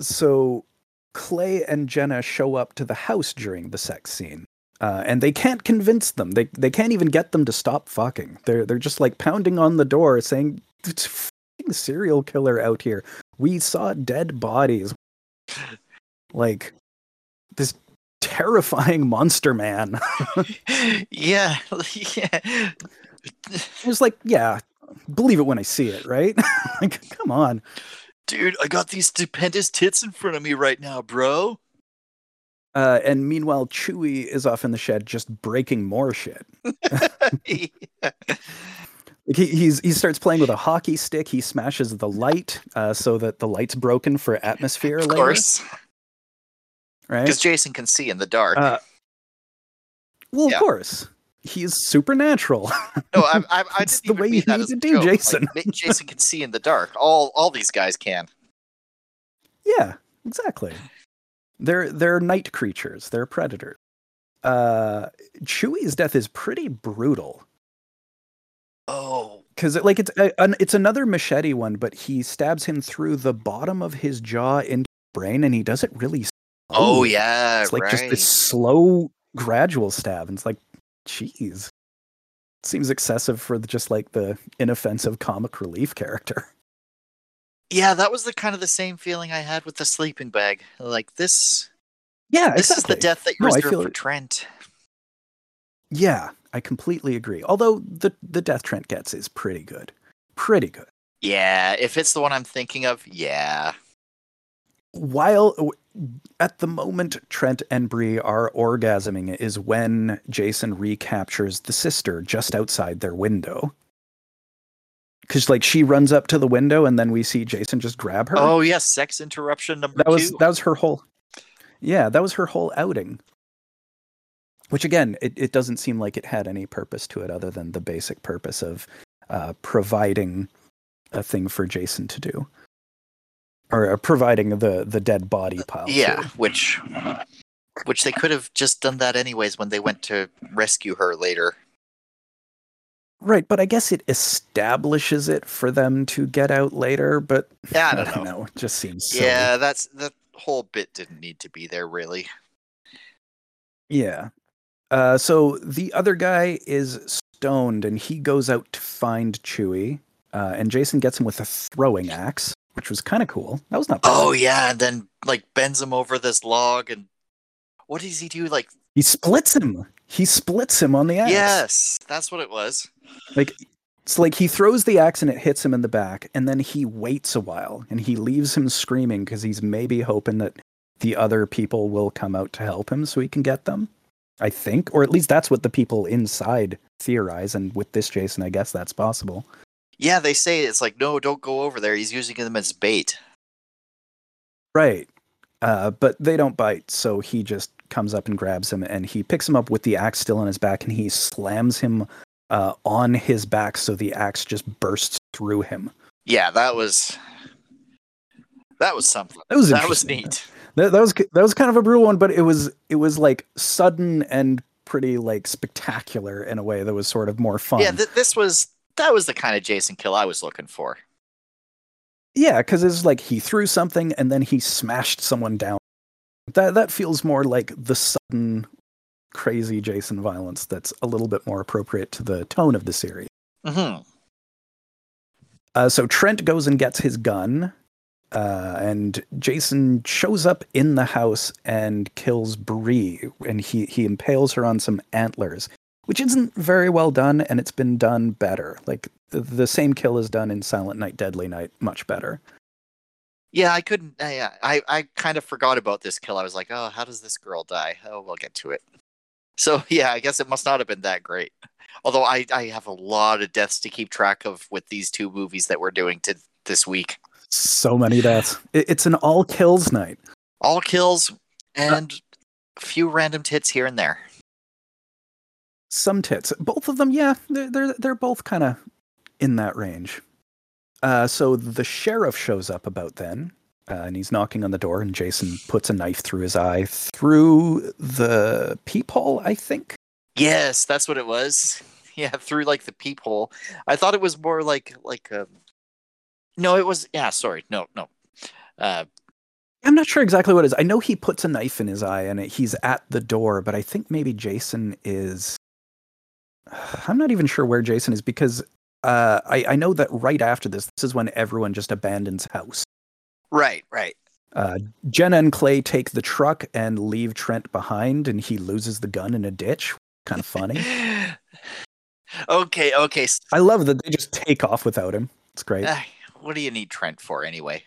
So Clay and Jenna show up to the house during the sex scene. Uh, and they can't convince them. They they can't even get them to stop fucking. They're they're just like pounding on the door saying it's a fucking serial killer out here. We saw dead bodies. Like this terrifying monster man. yeah, yeah. It was like, yeah, believe it when I see it, right? like, come on. Dude, I got these stupendous tits in front of me right now, bro. Uh, and meanwhile, Chewie is off in the shed just breaking more shit. Like he he's, he starts playing with a hockey stick. He smashes the light uh, so that the light's broken for atmosphere. of later, course, right? because Jason can see in the dark. Uh, well, Yeah. of course, he's supernatural. no, I, I, I didn't the way mean you need as to a do, joke. Like, Jason. ma- Jason can see in the dark. All all these guys can. yeah, exactly. They're they're night creatures. They're predators. Uh, Chewie's death is pretty brutal Oh, because it, like it's a, an, it's another machete one, but he stabs him through the bottom of his jaw into his brain, and he does it really. oh yeah, It's like right. just this slow, gradual stab, and it's like, jeez, seems excessive for just like the inoffensive comic relief character. Yeah, that was the kind of the same feeling I had with the sleeping bag. Like this, Yeah, this is the death that you No, I reserve feel for Trent. Yeah, I completely agree. Although the the death Trent gets is pretty good, pretty good. Yeah, if it's the one I'm thinking of, yeah. While at the moment Trent and Bree are orgasming is when Jason recaptures the sister just outside their window. Cause like she runs up to the window and then we see Jason just grab her. Oh yes, sex interruption number that was that was her whole yeah that was her whole outing which again it, it doesn't seem like it had any purpose to it other than the basic purpose of uh, providing a thing for jason to do or uh, providing the the dead body pile yeah, too. which which they could have just done that anyways when they went to rescue her later. right but i guess it establishes it for them to get out later but Yeah, I don't know. it just seems silly. Yeah, that's the whole bit didn't need to be there really. Yeah. Uh, so the other guy is stoned and he goes out to find Chewie. Uh, and Jason gets him with a throwing axe, which was kind of cool. That was not bad. Oh yeah, and then like bends him over this log and what does he do? Like He splits him. He splits him on the axe. yes, that's what it was. Like it's like he throws the axe and it hits him in the back, and then he waits a while and he leaves him screaming because he's maybe hoping that the other people will come out to help him so he can get them. I think, or at least that's what the people inside theorize. And with this Jason, I guess that's possible. Yeah, they say it's like no, don't go over there. He's using them as bait. Right. Uh, but they don't bite, so he just comes up and grabs him, and he picks him up with the axe still on his back, and he slams him uh, on his back, so the axe just bursts through him. Yeah, that was that was something. That was That was neat. That, that was that was kind of a brutal one, but it was it was like sudden and pretty like spectacular in a way that was sort of more fun. Yeah, th- this was that was the kind of Jason kill I was looking for. Yeah, because it's like he threw something and then he smashed someone down. That that feels more like the sudden, crazy Jason violence. That's a little bit more appropriate to the tone of the series. hmm Uh, so Trent goes and gets his gun, uh, and Jason shows up in the house and kills Bree, and he he impales her on some antlers, which isn't very well done, and it's been done better. Like the, the same kill is done in Silent Night, Deadly Night, much better. Yeah, I couldn't. Uh, I, I I kind of forgot about this kill. I was like, oh, how does this girl die? Oh, we'll get to it. So yeah, I guess it must not have been that great. Although I I have a lot of deaths to keep track of with these two movies that we're doing to this week. So many deaths. It, it's an all kills night. All kills uh, and a few random tits here and there. Some tits. Both of them, yeah, they're they're, they're both kind of in that range. Uh, so the sheriff shows up about then, uh, and he's knocking on the door, and Jason puts a knife through his eye through the peephole, I think. Yes, that's what it was. Yeah, through like the peephole. I thought it was more like like a. No, it was. Yeah, sorry. No, no. Uh, I'm not sure exactly what it is. I know he puts a knife in his eye, and it, he's at the door, but I think maybe Jason is. I'm not even sure where Jason is because uh, I, I know that right after this, this is when everyone just abandons house. right, right. Uh, Jenna and Clay take the truck and leave Trent behind, and he loses the gun in a ditch. Kind of funny. okay, okay. I love that they just take off without him. It's great. ah, what do you need Trent for anyway?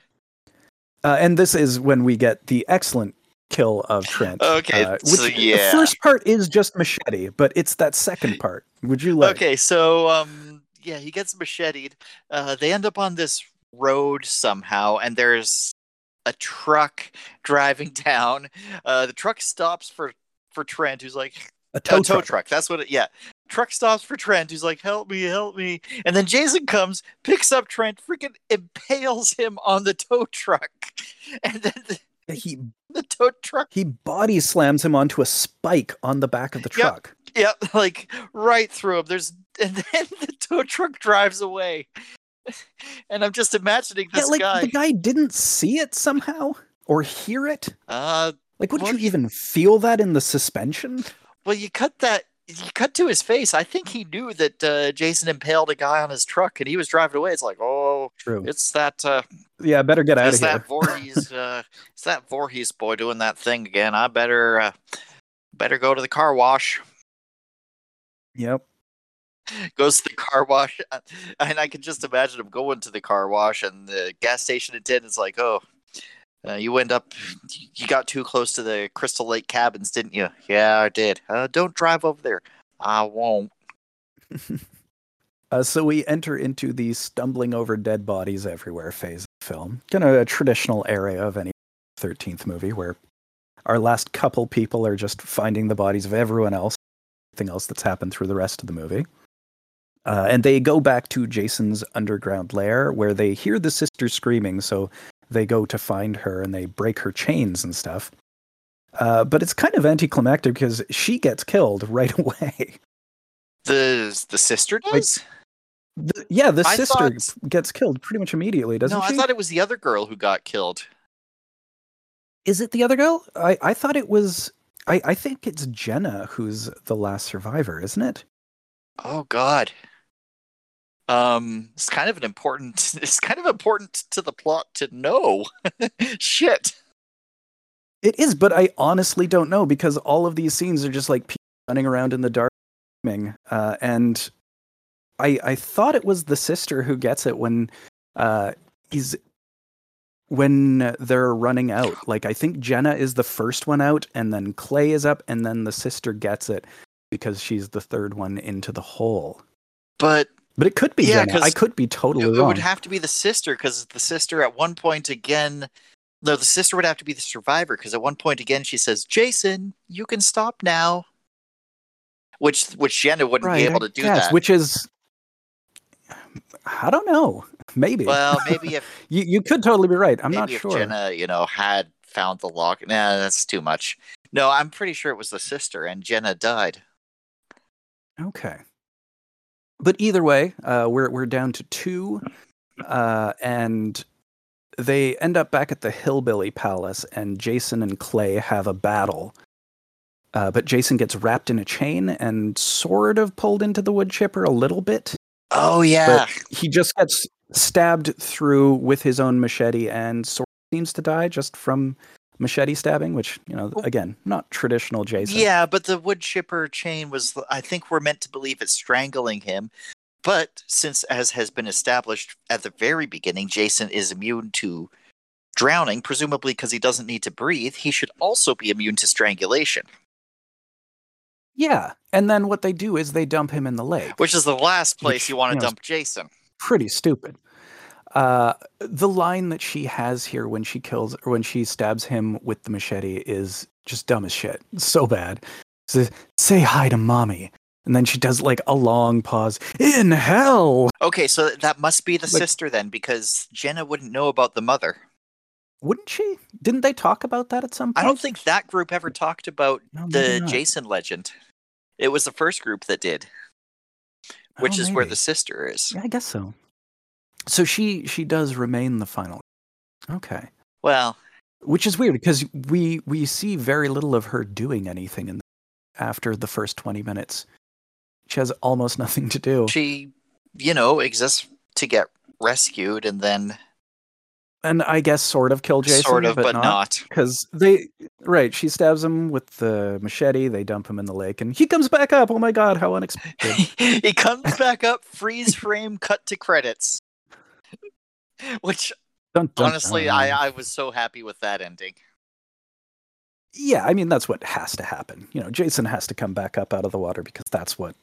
Uh, and this is when we get the excellent kill of Trent. Okay, uh, so yeah. the first part is just machete, but it's that second part. Would you like? Okay, so um, yeah, he gets macheted. Uh, they end up on this road somehow, and there's a truck driving down. Uh, the truck stops for for Trent, who's like, a a tow, tow truck. truck. That's what it. Yeah, truck stops for Trent, who's like, "Help me, help me!" And then Jason comes, picks up Trent, freaking impales him on the tow truck, and then the, He the tow truck, he body slams him onto a spike on the back of the truck. Yep. yeah, like right through him. There's, and then the tow truck drives away. And I'm just imagining this yeah, like guy. the guy didn't see it somehow or hear it. Uh, Like, would Well, you even feel that in the suspension? well, you cut that. You cut to his face. I think he knew that uh, Jason impaled a guy on his truck, and he was driving away. It's like, oh, True. it's that. Uh, Yeah, better get out of here. that Voorhees, uh, it's that Voorhees boy doing that thing again. I better, uh, better go to the car wash. Yep. Goes to the car wash, and I can just imagine him going to the car wash, and the gas station attendant's like, "Oh, uh, you went up, you got too close to the Crystal Lake cabins, didn't you?" Yeah, I did. Uh, don't drive over there. I won't. Uh, so we enter into the stumbling over dead bodies everywhere phase of the film. Kind of a traditional area of any 13th movie where our last couple people are just finding the bodies of everyone else, everything else that's happened through the rest of the movie. Uh, and they go back to Jason's underground lair where they hear the sister screaming, so they go to find her and they break her chains and stuff. Uh, but it's kind of anticlimactic because she gets killed right away. The the sister does. The, yeah, the I sister thought- gets killed pretty much immediately, doesn't no, she? No, I thought it was the other girl who got killed. Is it the other girl? I, I thought it was. I, I think it's Jenna who's the last survivor, isn't it? Oh God. Um, it's kind of an important. It's kind of important to the plot to know. Shit. It is, but I honestly don't know because all of these scenes are just like people running around in the dark, uh, and I I thought it was the sister who gets it when uh, he's when they're running out. Like I think Jenna is the first one out, and then Clay is up, and then the sister gets it because she's the third one into the hole. But But it could be Yeah, Jenna. I could be totally it, it would have to be the sister because the sister at one point again. No, the sister would have to be the survivor because at one point again she says, "Jason, you can stop now." Which which Jenna wouldn't right, be able I to do guess, that. Which is, I don't know. Maybe. well, maybe if you you could totally be right. I'm maybe not if sure. Jenna, you know, had found the lock. Nah, that's too much. No, I'm pretty sure it was the sister, and Jenna died. Okay. But either way, uh, we're we're down to two, uh, and they end up back at the Hillbilly Palace, and Jason and Clay have a battle. Uh, but Jason gets wrapped in a chain and sort of pulled into the wood chipper a little bit. Oh yeah, But he just gets stabbed through with his own machete and sort of seems to die just from machete stabbing, which, you know, again, not traditional Jason. Yeah, but the wood chipper chain was, I think we're meant to believe it's strangling him. But since, as has been established at the very beginning, Jason is immune to drowning, presumably because he doesn't need to breathe, he should also be immune to strangulation, Yeah. And then what they do is they dump him in the lake. which is the last place Which, you want you to know, dump Jason. Pretty stupid. Uh, the line that she has here when she kills or when she stabs him with the machete is just dumb as shit. So bad. Says, Say hi to mommy. And then she does like a long pause. In hell. Okay, so that must be the Like- sister then, because Jenna wouldn't know about the mother. Wouldn't she? Didn't they talk about that at some point? I don't think that group ever talked about No, the. Jason legend. It was the first group that did, Oh, which is where the sister is. Yeah, I guess so. So she she does remain the final. Okay. Well, Which is weird because we we see very little of her doing anything in the, after the first 20 minutes. She has almost nothing to do. she, you know, exists to get rescued and then and I guess sort of kill Jason sort of, but, not. not. Cuz they right, she stabs him with the machete, they dump him in the lake and he comes back up. Oh my god, how unexpected. he comes back up, freeze frame, cut to credits. Which Dun, dun, honestly, dun. I, I was so happy with that ending. yeah, I mean that's what has to happen. You know, Jason has to come back up out of the water because that's what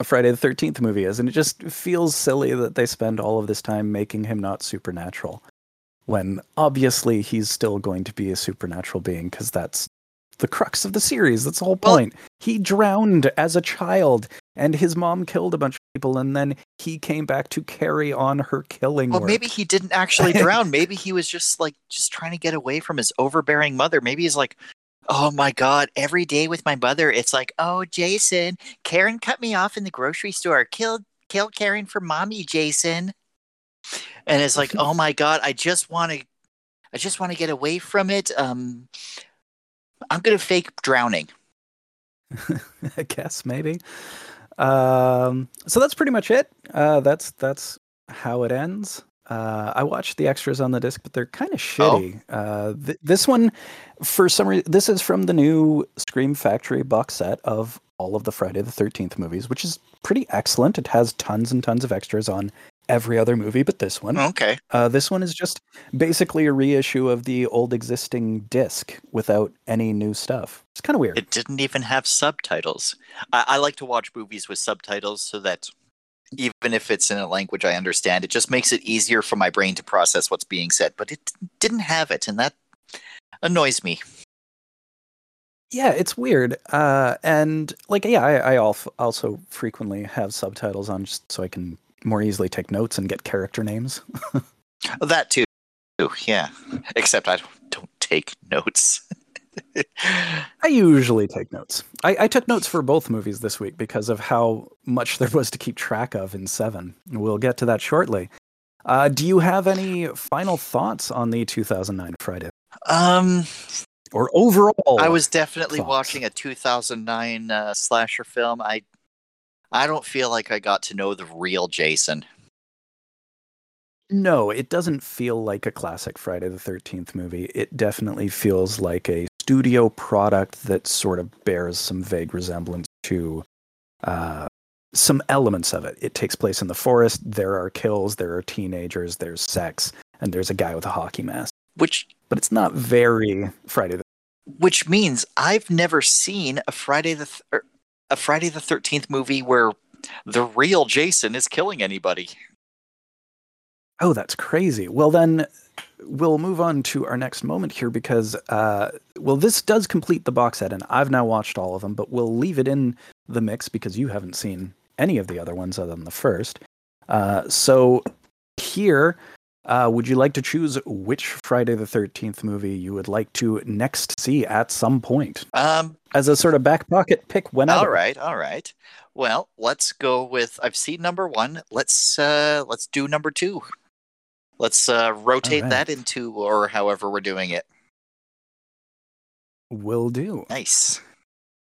a Friday the Thirteenth movie is, and it just feels silly that they spend all of this time making him not supernatural, when obviously he's still going to be a supernatural being because that's the crux of the series. That's the whole Well- point. he drowned as a child, and his mom killed a bunch of people, and then he came back to carry on her killing. Well, work. maybe he didn't actually drown. Maybe he was just like just trying to get away from his overbearing mother. Maybe he's like, "Oh my god, every day with my mother, it's like, oh Jason, Karen cut me off in the grocery store. Kill kill Karen for mommy, Jason." And it's like, "Oh my god, I just want to I just want to get away from it. Um I'm going to fake drowning." I guess maybe. Um, so that's pretty much it. Uh, that's that's how it ends. Uh, I watched the extras on the disc, but they're kind of shitty. Uh, th- this one, for some reason, this is from the new Scream Factory box set of all of the Friday the Thirteenth movies, which is pretty excellent. It has tons and tons of extras on every other movie, but this one. Okay. Uh, this one is just basically a reissue of the old existing disc without any new stuff. It's kind of weird. It didn't even have subtitles. I, I like to watch movies with subtitles so that even if it's in a language I understand, it just makes it easier for my brain to process what's being said. But it didn't have it, and that annoys me. Yeah, it's weird. Uh, and like, yeah, I, I also frequently have subtitles on just so I can more easily take notes and get character names. That too. Yeah. Except I don't, don't take notes. I usually take notes. I, I took notes for both movies this week because of how much there was to keep track of in Seven. We'll get to that shortly. Uh, do you have any final thoughts on the 2009 Friday um, or overall? I was definitely thoughts? watching a 2009 uh, slasher film. I I don't feel like I got to know the real Jason. No, it doesn't feel like a classic Friday the 13th movie. It definitely feels like a studio product that sort of bears some vague resemblance to uh, some elements of it. It takes place in the forest. There are kills, there are teenagers, there's sex, and there's a guy with a hockey mask. Which But it's not very Friday the which means I've never seen a Friday the th- er, a Friday the Thirteenth movie where the real Jason is killing anybody. Oh, that's crazy. Well, then we'll move on to our next moment here because, uh, well, this does complete the box set, and I've now watched all of them, but we'll leave it in the mix because you haven't seen any of the other ones other than the first. Uh, so here, uh, would you like to choose which Friday the 13th movie you would like to next see at some point Um, as a sort of back pocket pick whenever? all right, all right. Well, let's go with I've seen number one. Let's uh let's do number two. Let's uh rotate right. that into or however we're doing it. Will do. Nice.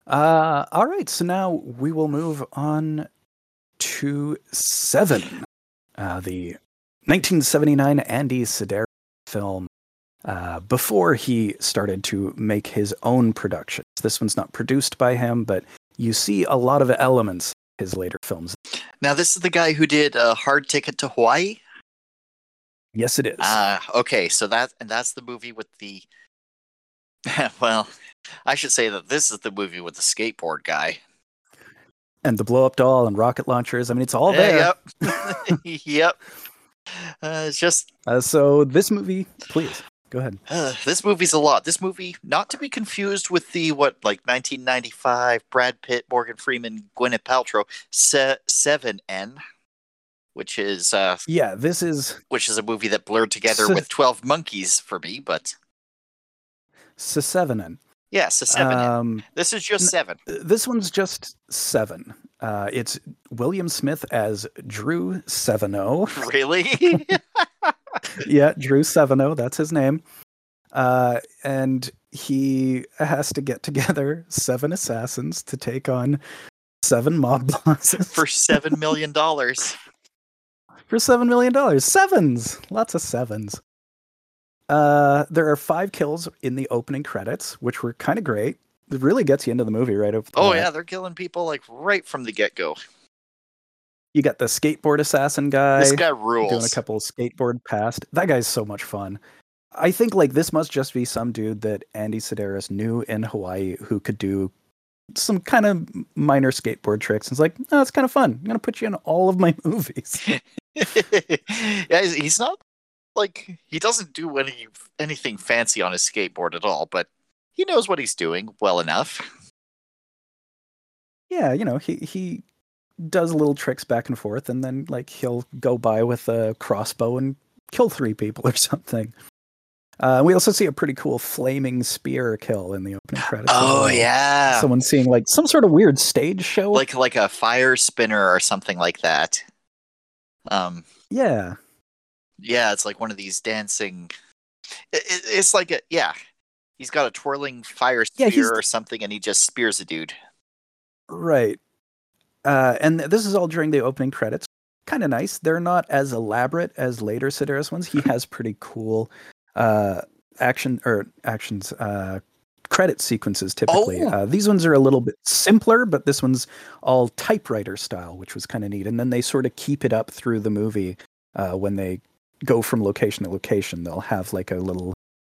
Uh, all right, so now we will move on to Seven, uh, the 1979 Andy Sidaris film. Uh, before he started to make his own productions, this one's not produced by him, but you see a lot of elements of his later films. Now this is the guy who did a hard ticket to Hawaii. Yes, it is. Ah, okay. So that and that's the movie with the. well, I should say that this is the movie with the skateboard guy. and the blow up doll and rocket launchers. I mean, it's all there. Yeah, Yep. yep. Uh, it's just Uh, so this movie, please go ahead. uh, this movie's a lot. This movie, not to be confused with the what like 1995 Brad Pitt, Morgan Freeman, Gwyneth Paltrow, Se- Seven N, which is uh, Yeah, this is which is a movie that blurred together Se- with Twelve Monkeys for me. But Seven. Yes, a Seven Um, This is just seven. This one's just seven. Uh, it's William Smith as Drew Savano. Really? yeah, Drew Savano. That's his name. Uh, and he has to get together seven assassins to take on seven mob bosses for seven million dollars. for seven million dollars. Sevens, lots of sevens. Uh, there are five kills in the opening credits, which were kind of great. It really gets you into the movie right the Oh yeah, they're killing people like right from the get go. You got the skateboard assassin guy. This guy rules. doing a couple of skateboard past. That guy's so much fun. I think like this must just be some dude that Andy Sidaris knew in Hawaii who could do some kind of minor skateboard tricks. And it's like, oh, it's kind of fun. I'm gonna put you in all of my movies. yeah, he's not like he doesn't do any anything fancy on his skateboard at all, but he knows what he's doing well enough. yeah, you know, he he does little tricks back and forth, and then like he'll go by with a crossbow and kill three people or something. Uh, we also see a pretty cool flaming spear kill in the opening credits. Oh well. yeah, someone seeing like some sort of weird stage show. like like a fire spinner or something like that. Um, yeah, yeah, it's like one of these dancing. It, it- it's like a yeah. He's got a twirling fire spear he's- or something, and he just spears a dude. right. Uh, and this is all during the opening credits. Kind of nice. They're not as elaborate as later Sidaris ones. He has pretty cool uh, action or actions uh, credit sequences typically. Oh. Uh, these ones are a little bit simpler, but this one's all typewriter style, which was kind of neat. And then they sort of keep it up through the movie uh, when they go from location to location. They'll have like a little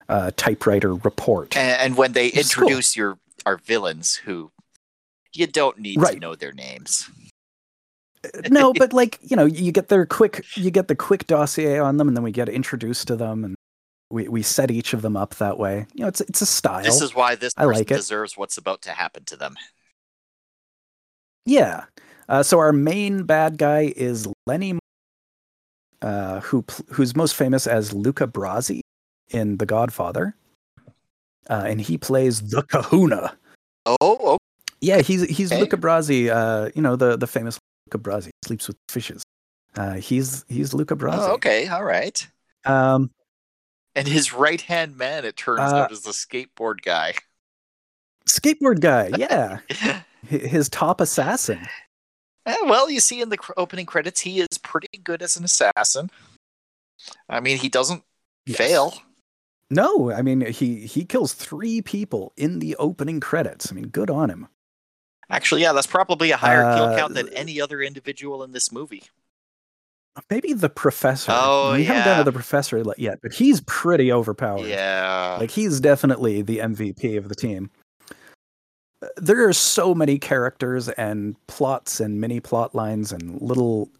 uh, typewriter report. And, and when they It's cool. introduce your our villains, who you don't need to know their names. no, but like you know, you get their quick, you get the quick dossier on them, and then we get introduced to them, and we we set each of them up that way. You know, it's it's a style. This is why this I person like it. deserves what's about to happen to them. Yeah. Uh, so our main bad guy is Lenny, uh, who who's most famous as Luca Brasi in The Godfather, uh, and he plays the Kahuna. Oh, oh Yeah, he's he's Okay. Luca Brasi. Uh, you know the the famous Luca Brasi sleeps with fishes. Uh, he's he's Luca Brasi. oh, okay, all right. Um, And his right hand man, it turns Uh, out, is the skateboard guy. skateboard guy. Yeah, his top assassin. Eh, well, you see in the opening credits, he is pretty good as an assassin. I mean, he doesn't Yes. fail. No, I mean he he kills three people in the opening credits. I mean, good on him. Actually, yeah, that's probably a higher kill Uh, count than any other individual in this movie. Maybe the professor. Oh, we haven't done yeah. to the professor yet, but he's pretty overpowered. Yeah. Like he's definitely the MVP of the team. There are so many characters and plots and mini plot lines and little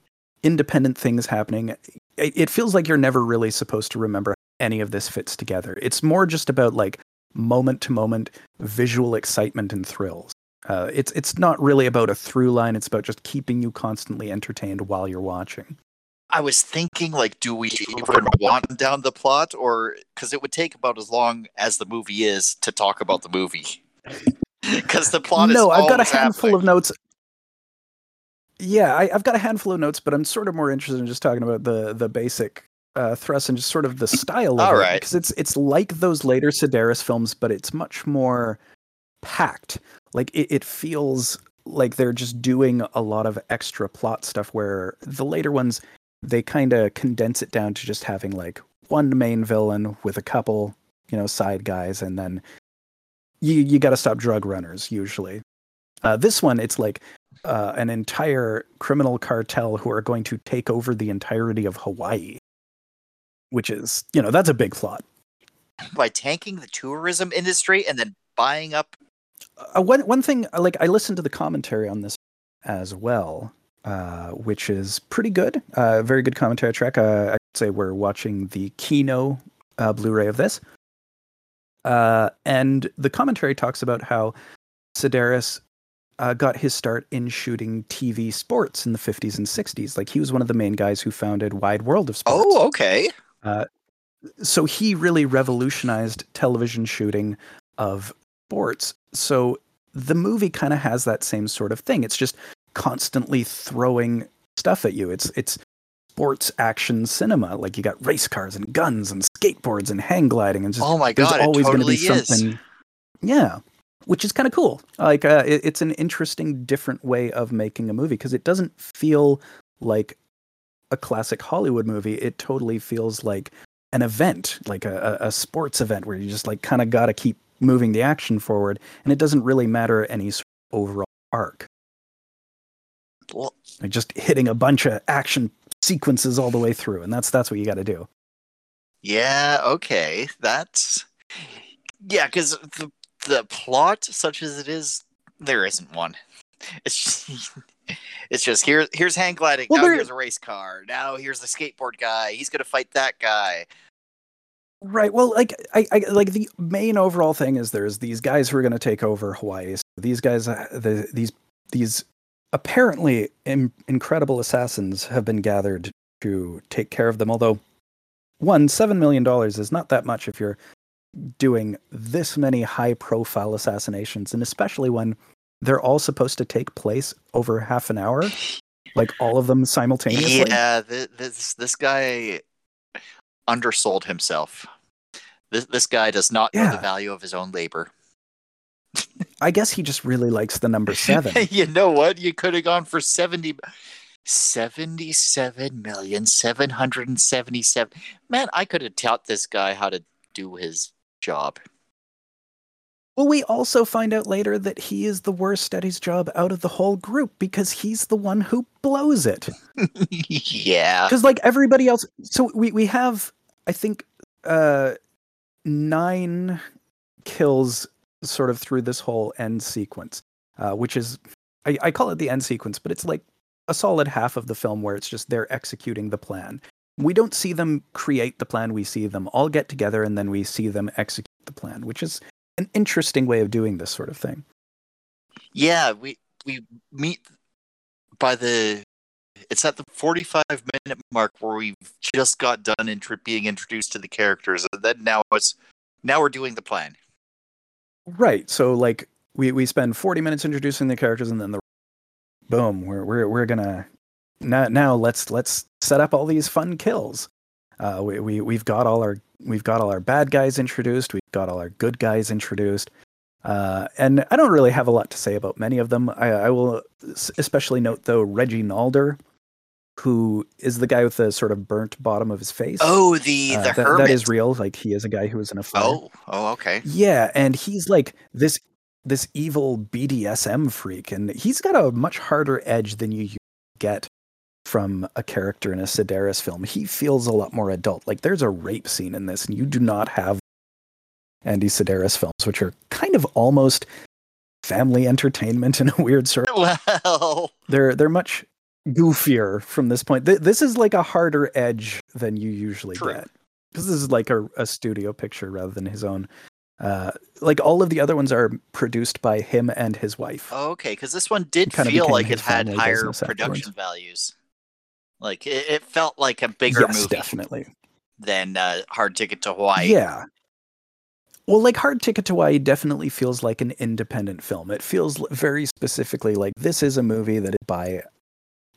independent things happening. It, feels like you're never really supposed to remember any of this fits together. It's more just about like moment to moment visual excitement and thrills. Uh, it's it's not really about a through line. It's about just keeping you constantly entertained while you're watching. I was thinking, like, do we even want down the plot, or because it would take about as long as the movie is to talk about the movie? Because the plot is no, I've got a handful happening. of notes. Yeah, I, I've got a handful of notes, but I'm sort of more interested in just talking about the the basic uh, thrust and just sort of the style of All it, right. because it's it's like those later Sidaris films, but it's much more packed. Like it, it feels like they're just doing a lot of extra plot stuff. Where the later ones, they kind of condense it down to just having like one main villain with a couple, you know, side guys, and then you you got to stop drug runners usually. Uh, this one, it's like uh, an entire criminal cartel who are going to take over the entirety of Hawaii, which is, you know, that's a big plot. by tanking the tourism industry and then buying up. Uh, one one thing, uh, like I listened to the commentary on this as well, uh, which is pretty good. Uh, very good commentary track. Uh, I'd say we're watching the Kino uh, Blu-ray of this, uh, and the commentary talks about how Sidaris uh, got his start in shooting TV sports in the 50s and 60s. Like he was one of the main guys who founded Wide World of Sports Oh, okay. so he really revolutionized television shooting of sports. So the movie kind of has that same sort of thing. It's just constantly throwing stuff at you. It's it's sports action cinema. Like you got race cars and guns and skateboards and hang gliding and just Oh my there's god, always it going to totally be is. something. Yeah, which is kind of cool. Like uh, it, it's an interesting, different way of making a movie because it doesn't feel like a classic Hollywood movie. It totally feels like an event, like a, a a sports event where you just like kind of got to keep moving the action forward, and it doesn't really matter any sort of overall arc. Well, Like just hitting a bunch of action sequences all the way through, and that's that's what you got to do. Yeah, okay. That's yeah, because the the plot, such as it is, there isn't one. It's just, it's just here. Here's hang gliding. Well, now there- here's a race car. Now here's the skateboard guy. He's gonna fight that guy. Right. Well, like I, I like the main overall thing is there's these guys who are going to take over Hawaii. So these guys, uh, the, these these apparently Im- incredible assassins have been gathered to take care of them. Although, one seven million dollars is not that much if you're doing this many high-profile assassinations, and especially when they're all supposed to take place over half an hour, like all of them simultaneously. Yeah, th- this this guy undersold himself. This this guy does not know the value of his own labor. I guess he just really likes the number seven. you know what? You could have gone for 70 77 million 777 man i could have taught this guy how to do his job Well, we also find out later that he is the worst at his job out of the whole group because he's the one who blows it. yeah Because like everybody else, so we we have I think uh nine kills sort of through this whole end sequence, uh, which is I, I call it the end sequence, but it's like a solid half of the film where it's just they're executing the plan. We don't see them create the plan; we see them all get together and then we see them execute the plan, which is an interesting way of doing this sort of thing. yeah we we meet by the it's at the 45 minute mark where we've just got done being introduced to the characters and then now it's now we're doing the plan Right. So like we we spend 40 minutes introducing the characters and then the boom, we're we're we're going to now now let's let's set up all these fun kills. Uh we we we've got all our we've got all our bad guys introduced, we've got all our good guys introduced. Uh, and I don't really have a lot to say about many of them. I, I will especially note, though, Reggie Nalder, who is the guy with the sort of burnt bottom of his face. oh the Uh, the that, hermit that is real. Like he is a guy who was in a fire. oh oh okay Yeah, and he's like this this evil BDSM freak, and he's got a much harder edge than you get from a character in a Sidaris film. He feels a lot more adult. Like there's a rape scene in this, and you do not have Andy Sidaris films, which are kind of almost family entertainment in a weird sort. well They're they're much goofier from this point. Th- this is like a harder edge than you usually True. get because this is like a, a studio picture rather than his own. Uh, like all of the other ones are produced by him and his wife. Oh, okay, because this one did kinda feel like it had higher production afterwards. values. Like it, it felt like a bigger yes, movie definitely. than uh, Hard Ticket to Hawaii. Yeah. Well, like Hard Ticket to Hawaii definitely feels like an independent film. It feels very specifically like this is a movie that is by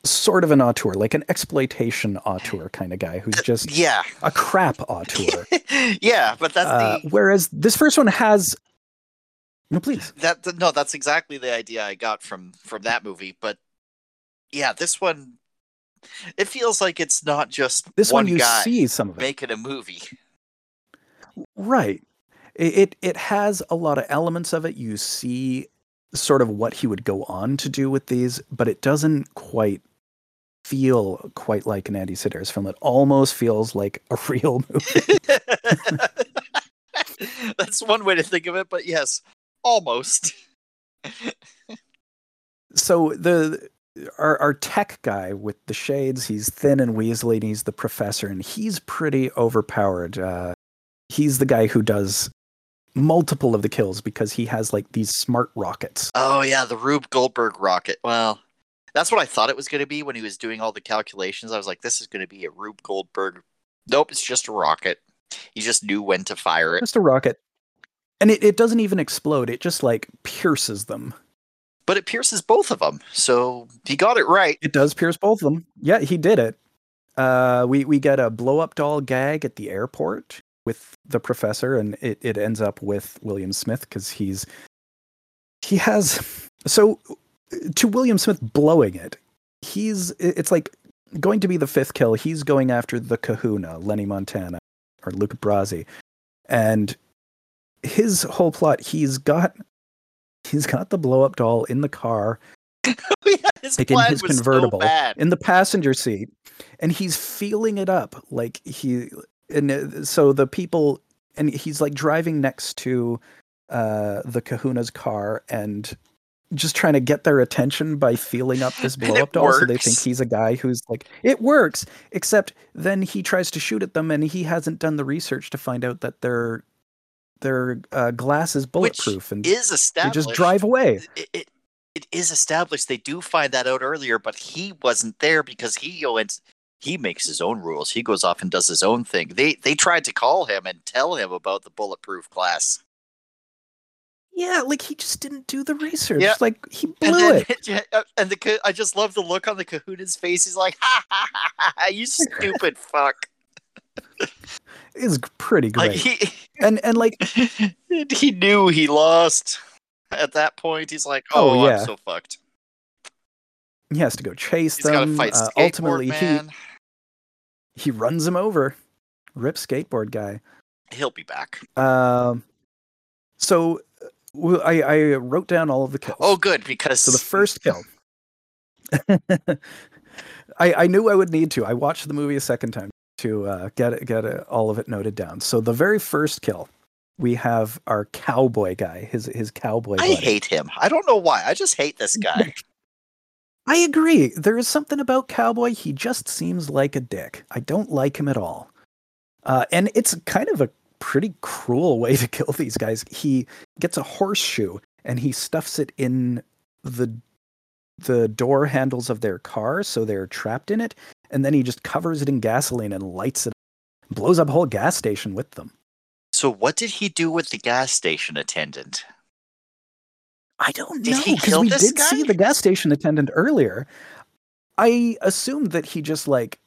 sort of an auteur, like an exploitation auteur kind of guy who's just yeah, a crap auteur. yeah. But that's Uh, the whereas this first one has no, please. that no, that's exactly the idea I got from from that movie. But yeah, this one, it feels like it's not just This one, one, you guy see some of it, making a movie. right? It, it it has a lot of elements of it. You see sort of what he would go on to do with these, but it doesn't quite feel quite like an Andy Sidaris film. It almost feels like a real movie. that's one way to think of it. But yes, almost. so the our our tech guy with the shades, he's thin and weaselly, and he's the professor, and he's pretty overpowered. Uh, he's the guy who does multiple of the kills because he has like these smart rockets. Oh yeah, the Rube Goldberg rocket. Well, that's what I thought it was going to be when he was doing all the calculations. I was like, this is going to be a Rube Goldberg. Nope, it's just a rocket. He just knew when to fire it. Just a rocket. And it, it doesn't even explode, it just like pierces them. But it pierces both of them, so he got it right. It does pierce both of them. Yeah, he did it. Uh, we, we get a blow up doll gag at the airport with the professor, and it, it ends up with William Smith because he's. He has. So, to William Smith blowing it, he's. It's like going to be the fifth kill. He's going after the kahuna, Lenny Montana, or Luca Brasi. And his whole plot, he's got. He's got the blow up doll in the car his Like in his convertible, so in the passenger seat and he's feeling it up like he and uh, so the people and he's like driving next to uh the Kahuna's car and just trying to get their attention by feeling up this blow up doll so they think he's a guy who's like it works except then he tries to shoot at them and he hasn't done the research to find out that their their uh, glass is bulletproof and Is established. they just drive away It, it, it is established. They do find that out earlier, but he wasn't there because he went. He makes his own rules. He goes off and does his own thing. They they tried to call him and tell him about the bulletproof glass. Yeah like he just didn't do the research Yeah. like he blew And then, it yeah, uh, and the I just love the look on the Kahuna's face. He's like, "Ha ha ha! ha, you stupid fuck!" is pretty great Like he and and like he knew he lost at that point. He's like, Oh, "Oh, yeah. I'm so fucked." he has to go chase He's them fight uh, ultimately man. he he runs him over rip skateboard guy He'll be back. Um, so uh, w- I, I wrote down all of the kills. Oh, good because so the first kill. I, I knew I would need to. I watched the movie a second time to uh, get it, get it, all of it noted down. So the very first kill, we have our cowboy guy, his his cowboy. I buddy. hate him. I don't know why. I just hate this guy. I agree. There is something about Cowboy. He just seems like a dick. I don't like him at all. Uh, and it's kind of a pretty cruel way to kill these guys. He gets a horseshoe and he stuffs it in the the door handles of their car so they're trapped in it and then he just covers it in gasoline and lights it up, blows up a whole gas station with them. so what did he do with the gas station attendant? I don't Did know he because we did see the gas station attendant earlier. I assumed that he just like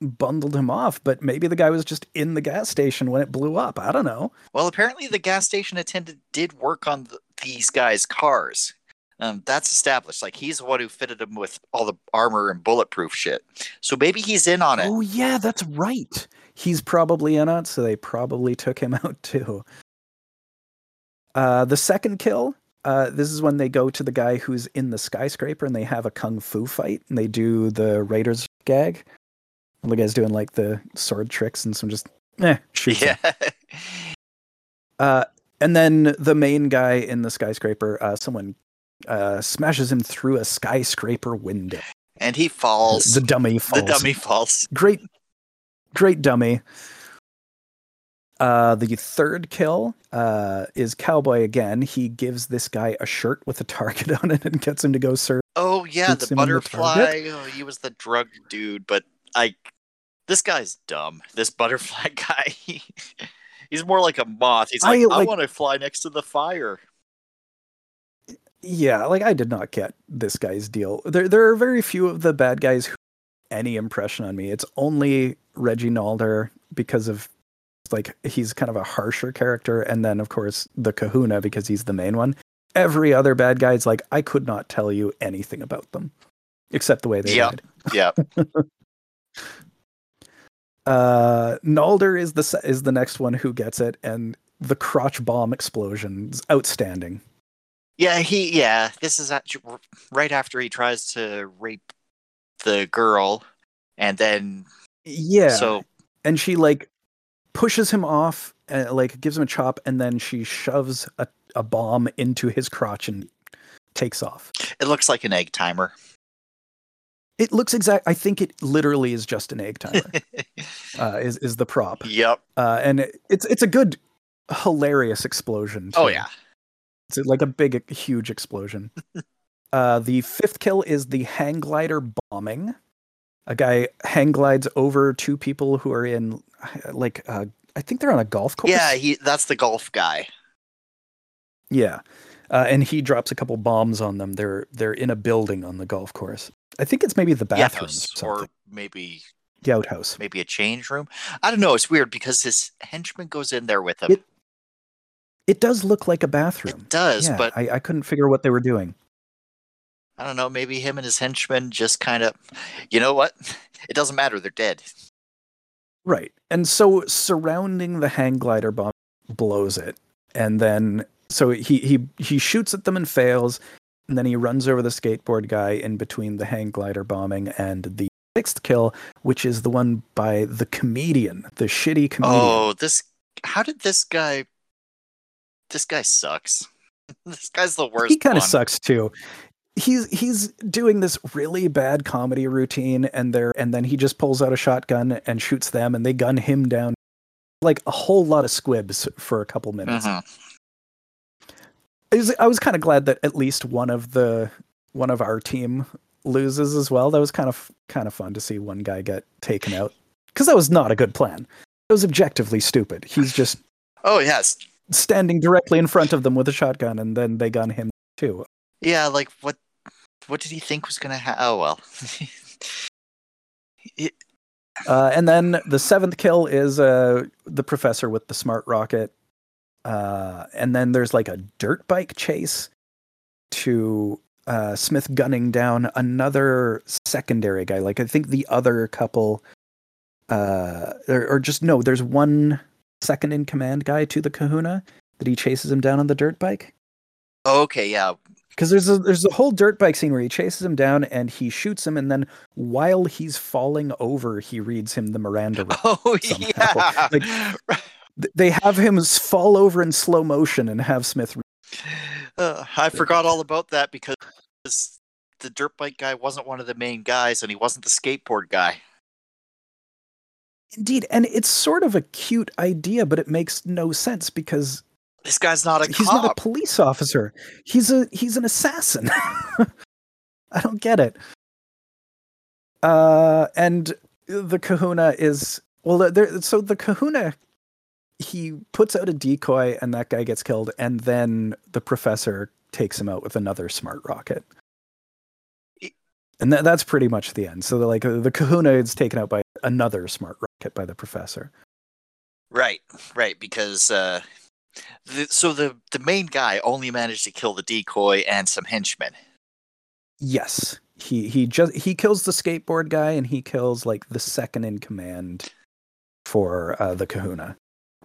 bundled him off, but maybe the guy was just in the gas station when it blew up. I don't know. Well, apparently the gas station attendant did work on th these guys' cars. Um, that's established. Like he's the one who fitted them with all the armor and bulletproof shit. So maybe he's in on it. Oh yeah, that's right. He's probably in on it, so they probably took him out too. Uh, the second kill. Uh, this is when they go to the guy who's in the skyscraper and they have a kung fu fight and they do the Raiders gag. The guy's doing like the sword tricks and some just eh shoots yeah. Uh, and then the main guy in the skyscraper, uh, someone uh, smashes him through a skyscraper window. and he falls. The dummy falls. The dummy falls. Great, great dummy. Uh, the third kill uh, is Cowboy again. He gives this guy a shirt with a target on it and gets him to go surf. Oh yeah, the in the butterfly. oh, he was the drug dude, but I. This guy's dumb. This butterfly guy. he's more like a moth. He's I, like, I, want to fly next to the fire. Yeah, like I did not get this guy's deal. There, there are very few of the bad guys who any impression on me. It's only Reggie Nalder because of like he's kind of a harsher character, and then of course the Kahuna because he's the main one. Every other bad guy's like I could not tell you anything about them except the way they Yeah. died. Yeah. Uh, Nalder is the is the next one who gets it, and the crotch bomb explosion is outstanding. Yeah, he yeah, this is actually right after he tries to rape the girl and then Yeah. so and she like pushes him off and like gives him a chop and then she shoves a, a bomb into his crotch and takes off it looks like an egg timer. It looks exact i think it literally is just an egg timer uh, is, is the prop yep. uh, and it, it's it's a good hilarious explosion Oh yeah. it's like a big huge explosion uh, the fifth kill is the hang glider bombing a guy hang glides over two people who are in like uh, i think they're on a golf course Yeah, he that's the golf guy. Yeah, uh, and he drops a couple bombs on them. They're they're in a building on the golf course. I think it's maybe the Yeah, bathrooms or maybe the outhouse. maybe a change room. I don't know, it's weird because his henchman goes in there with him. It- It does look like a bathroom. It does, yeah, but I, I couldn't figure what they were doing. I don't know, maybe him and his henchmen just kind of you know what? It doesn't matter, they're dead. Right, and so surrounding the hang glider bomb blows it, and then so he he he shoots at them and fails, and then he runs over the skateboard guy in between the hang glider bombing and the sixth kill, which is the one by the comedian, the shitty comedian. Oh, this. How did this guy? This guy sucks. this guy's the worst. he kind of sucks too. He's he's doing this really bad comedy routine, and there and then he just pulls out a shotgun and shoots them, and they gun him down like a whole lot of squibs for a couple minutes. Mhm. I was, I was kind of glad that at least one of the one of our team loses as well. That was kind of kind of fun to see one guy get taken out because that was not a good plan. It was objectively stupid. He's just Oh yes, standing directly in front of them with a shotgun, and then they gun him too. yeah. Like what? What did he think was gonna happen? Oh well. It- Uh, and then the seventh kill is uh, the professor with the smart rocket. Uh, and then there's like a dirt bike chase to uh, Smith gunning down another secondary guy. Like I think the other couple, uh, or, or just no, there's one second in command guy to the Kahuna that he chases him down on the dirt bike. okay, yeah. Because there's a there's a whole dirt bike scene where he chases him down and he shoots him, and then while he's falling over, he reads him the Miranda. Oh somehow. yeah. Like- They have him fall over in slow motion and have Smith. re- Uh, I forgot all about that because the dirt bike guy wasn't one of the main guys, and he wasn't the skateboard guy. Indeed, and it's sort of a cute idea, but it makes no sense because This guy's not a he's cop. not a police officer. He's a he's an assassin. I don't get it. Uh, and the Kahuna is well. There, so the Kahuna, he puts out a decoy, and that guy gets killed, and then the professor takes him out with another smart rocket. And that, that's pretty much the end. So, like, the Kahuna is taken out by another smart rocket by the professor. Right, right, because uh, the, so the the main guy only managed to kill the decoy and some henchmen. Yes, he he just he kills the skateboard guy, and he kills like the second in command for uh, the Kahuna.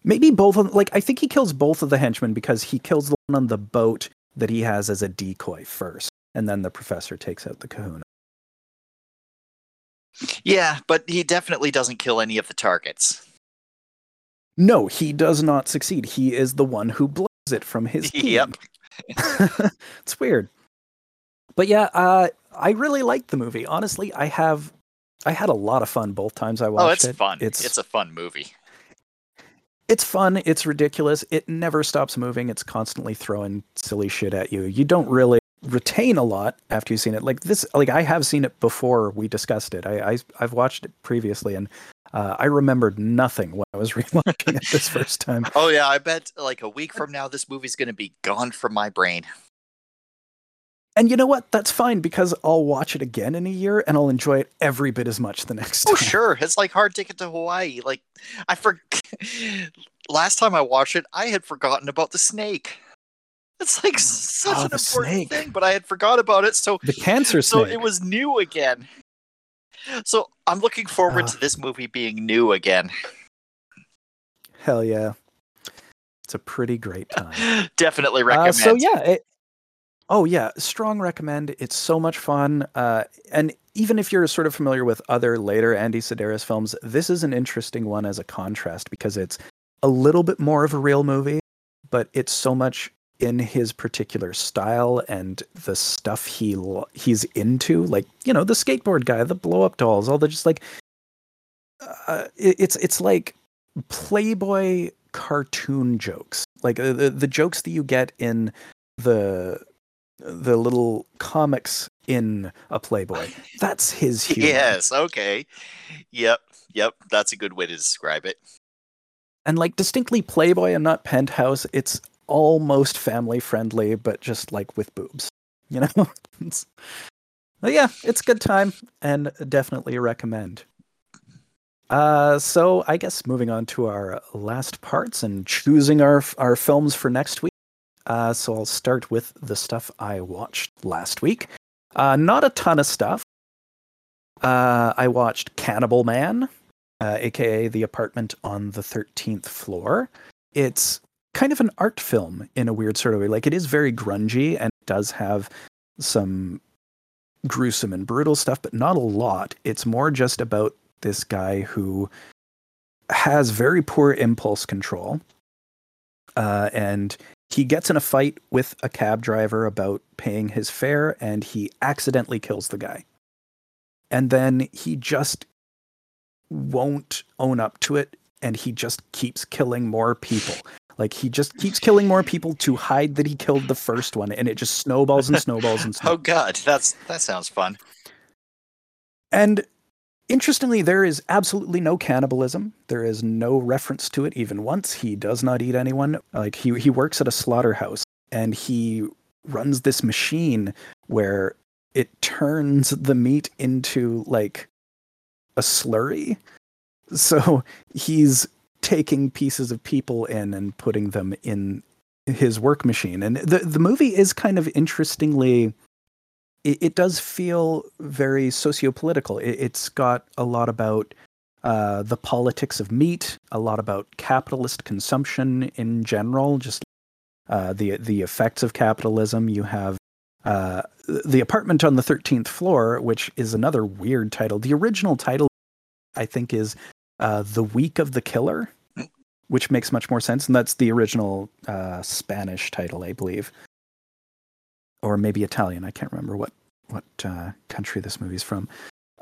Maybe both of like I think he kills both of the henchmen because he kills the one on the boat that he has as a decoy first, and then the professor takes out the Kahuna. Yeah, but he definitely doesn't kill any of the targets. No, he does not succeed. He is the one who blows it from his team. Yep. it's weird. But yeah, uh, I really liked the movie. Honestly, I have I had a lot of fun both times I watched it. Oh, it's it. fun. It's It's a fun movie. It's fun. It's ridiculous. It never stops moving. It's constantly throwing silly shit at you. You don't really retain a lot after you've seen it. Like this, like I have seen it before we discussed it. I, I I've watched it previously, and uh, I remembered nothing when I was rewatching it this first time. Oh yeah, I bet like a week from now this movie's gonna be gone from my brain. And you know what? That's fine because I'll watch it again in a year and I'll enjoy it every bit as much the next time. Oh sure, it's like hard ticket to Hawaii. Like I for last time I watched it, I had forgotten about the snake. It's like such Oh, an important snake. thing, but I had forgot about it. So The cancer so it was new again. So I'm looking forward Ah. to this movie being new again. Hell yeah. It's a pretty great time. Definitely Uh, recommend. so yeah, it, oh yeah, strong recommend. It's so much fun. Uh, and even if you're sort of familiar with other later Andy Sidaris films, this is an interesting one as a contrast because it's a little bit more of a real movie, but it's so much in his particular style and the stuff he he's into, like you know the skateboard guy, the blow up dolls, all the just like uh, it, it's it's like Playboy cartoon jokes, like uh, the the jokes that you get in the the little comics in a Playboy. That's his humor. yes, okay. Yep, yep. That's a good way to describe it. and like distinctly Playboy and not Penthouse. It's almost family friendly, but just like with boobs. You know. Yeah, it's a good time and definitely recommend. Uh, so I guess moving on to our last parts and choosing our our films for next week. Uh, so I'll start with the stuff I watched last week. Uh, not a ton of stuff. Uh, I watched Cannibal Man, uh, aka The Apartment on the 13th Floor. It's kind of an art film in a weird sort of way. Like it is very grungy and does have some gruesome and brutal stuff, but not a lot. It's more just about this guy who has very poor impulse control. Uh, and he gets in a fight with a cab driver about paying his fare and he accidentally kills the guy. And then he just won't own up to it and he just keeps killing more people. Like he just keeps killing more people to hide that he killed the first one and it just snowballs and snowballs and oh, snowballs. Oh god, that's that sounds fun. And interestingly, there is absolutely no cannibalism. There is no reference to it even once. He does not eat anyone. Like he he works at a slaughterhouse and he runs this machine where it turns the meat into like a slurry. So he's taking pieces of people in and putting them in his work machine. And the the movie is kind of interestingly it, it does feel very socio-political. It, it's got a lot about uh, the politics of meat, a lot about capitalist consumption in general, just uh, the the effects of capitalism. You have uh, the apartment on the thirteenth floor, which is another weird title. The original title, I think, is uh, "The Week of the Killer," which makes much more sense, and that's the original uh, Spanish title, I believe or maybe Italian. I can't remember what what uh, country this movie's from.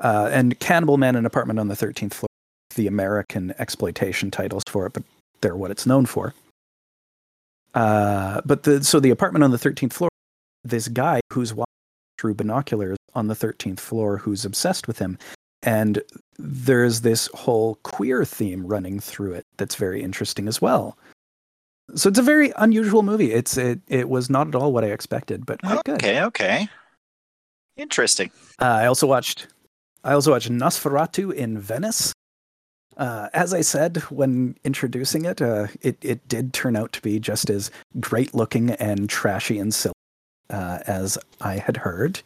Uh, and Cannibal Man and Apartment on the Thirteenth Floor, the American exploitation titles for it, but they're what it's known for. Uh, but the so the apartment on the thirteenth floor, this guy who's watching through binoculars on the thirteenth floor, who's obsessed with him, and there's this whole queer theme running through it that's very interesting as well. So it's a very unusual movie. It's it it was not at all what I expected, but quite good. Okay, okay. Interesting. Uh, I also watched I also watched Nosferatu in Venice. Uh, as I said when introducing it, uh, it it did turn out to be just as great looking and trashy and silly uh, as I had heard.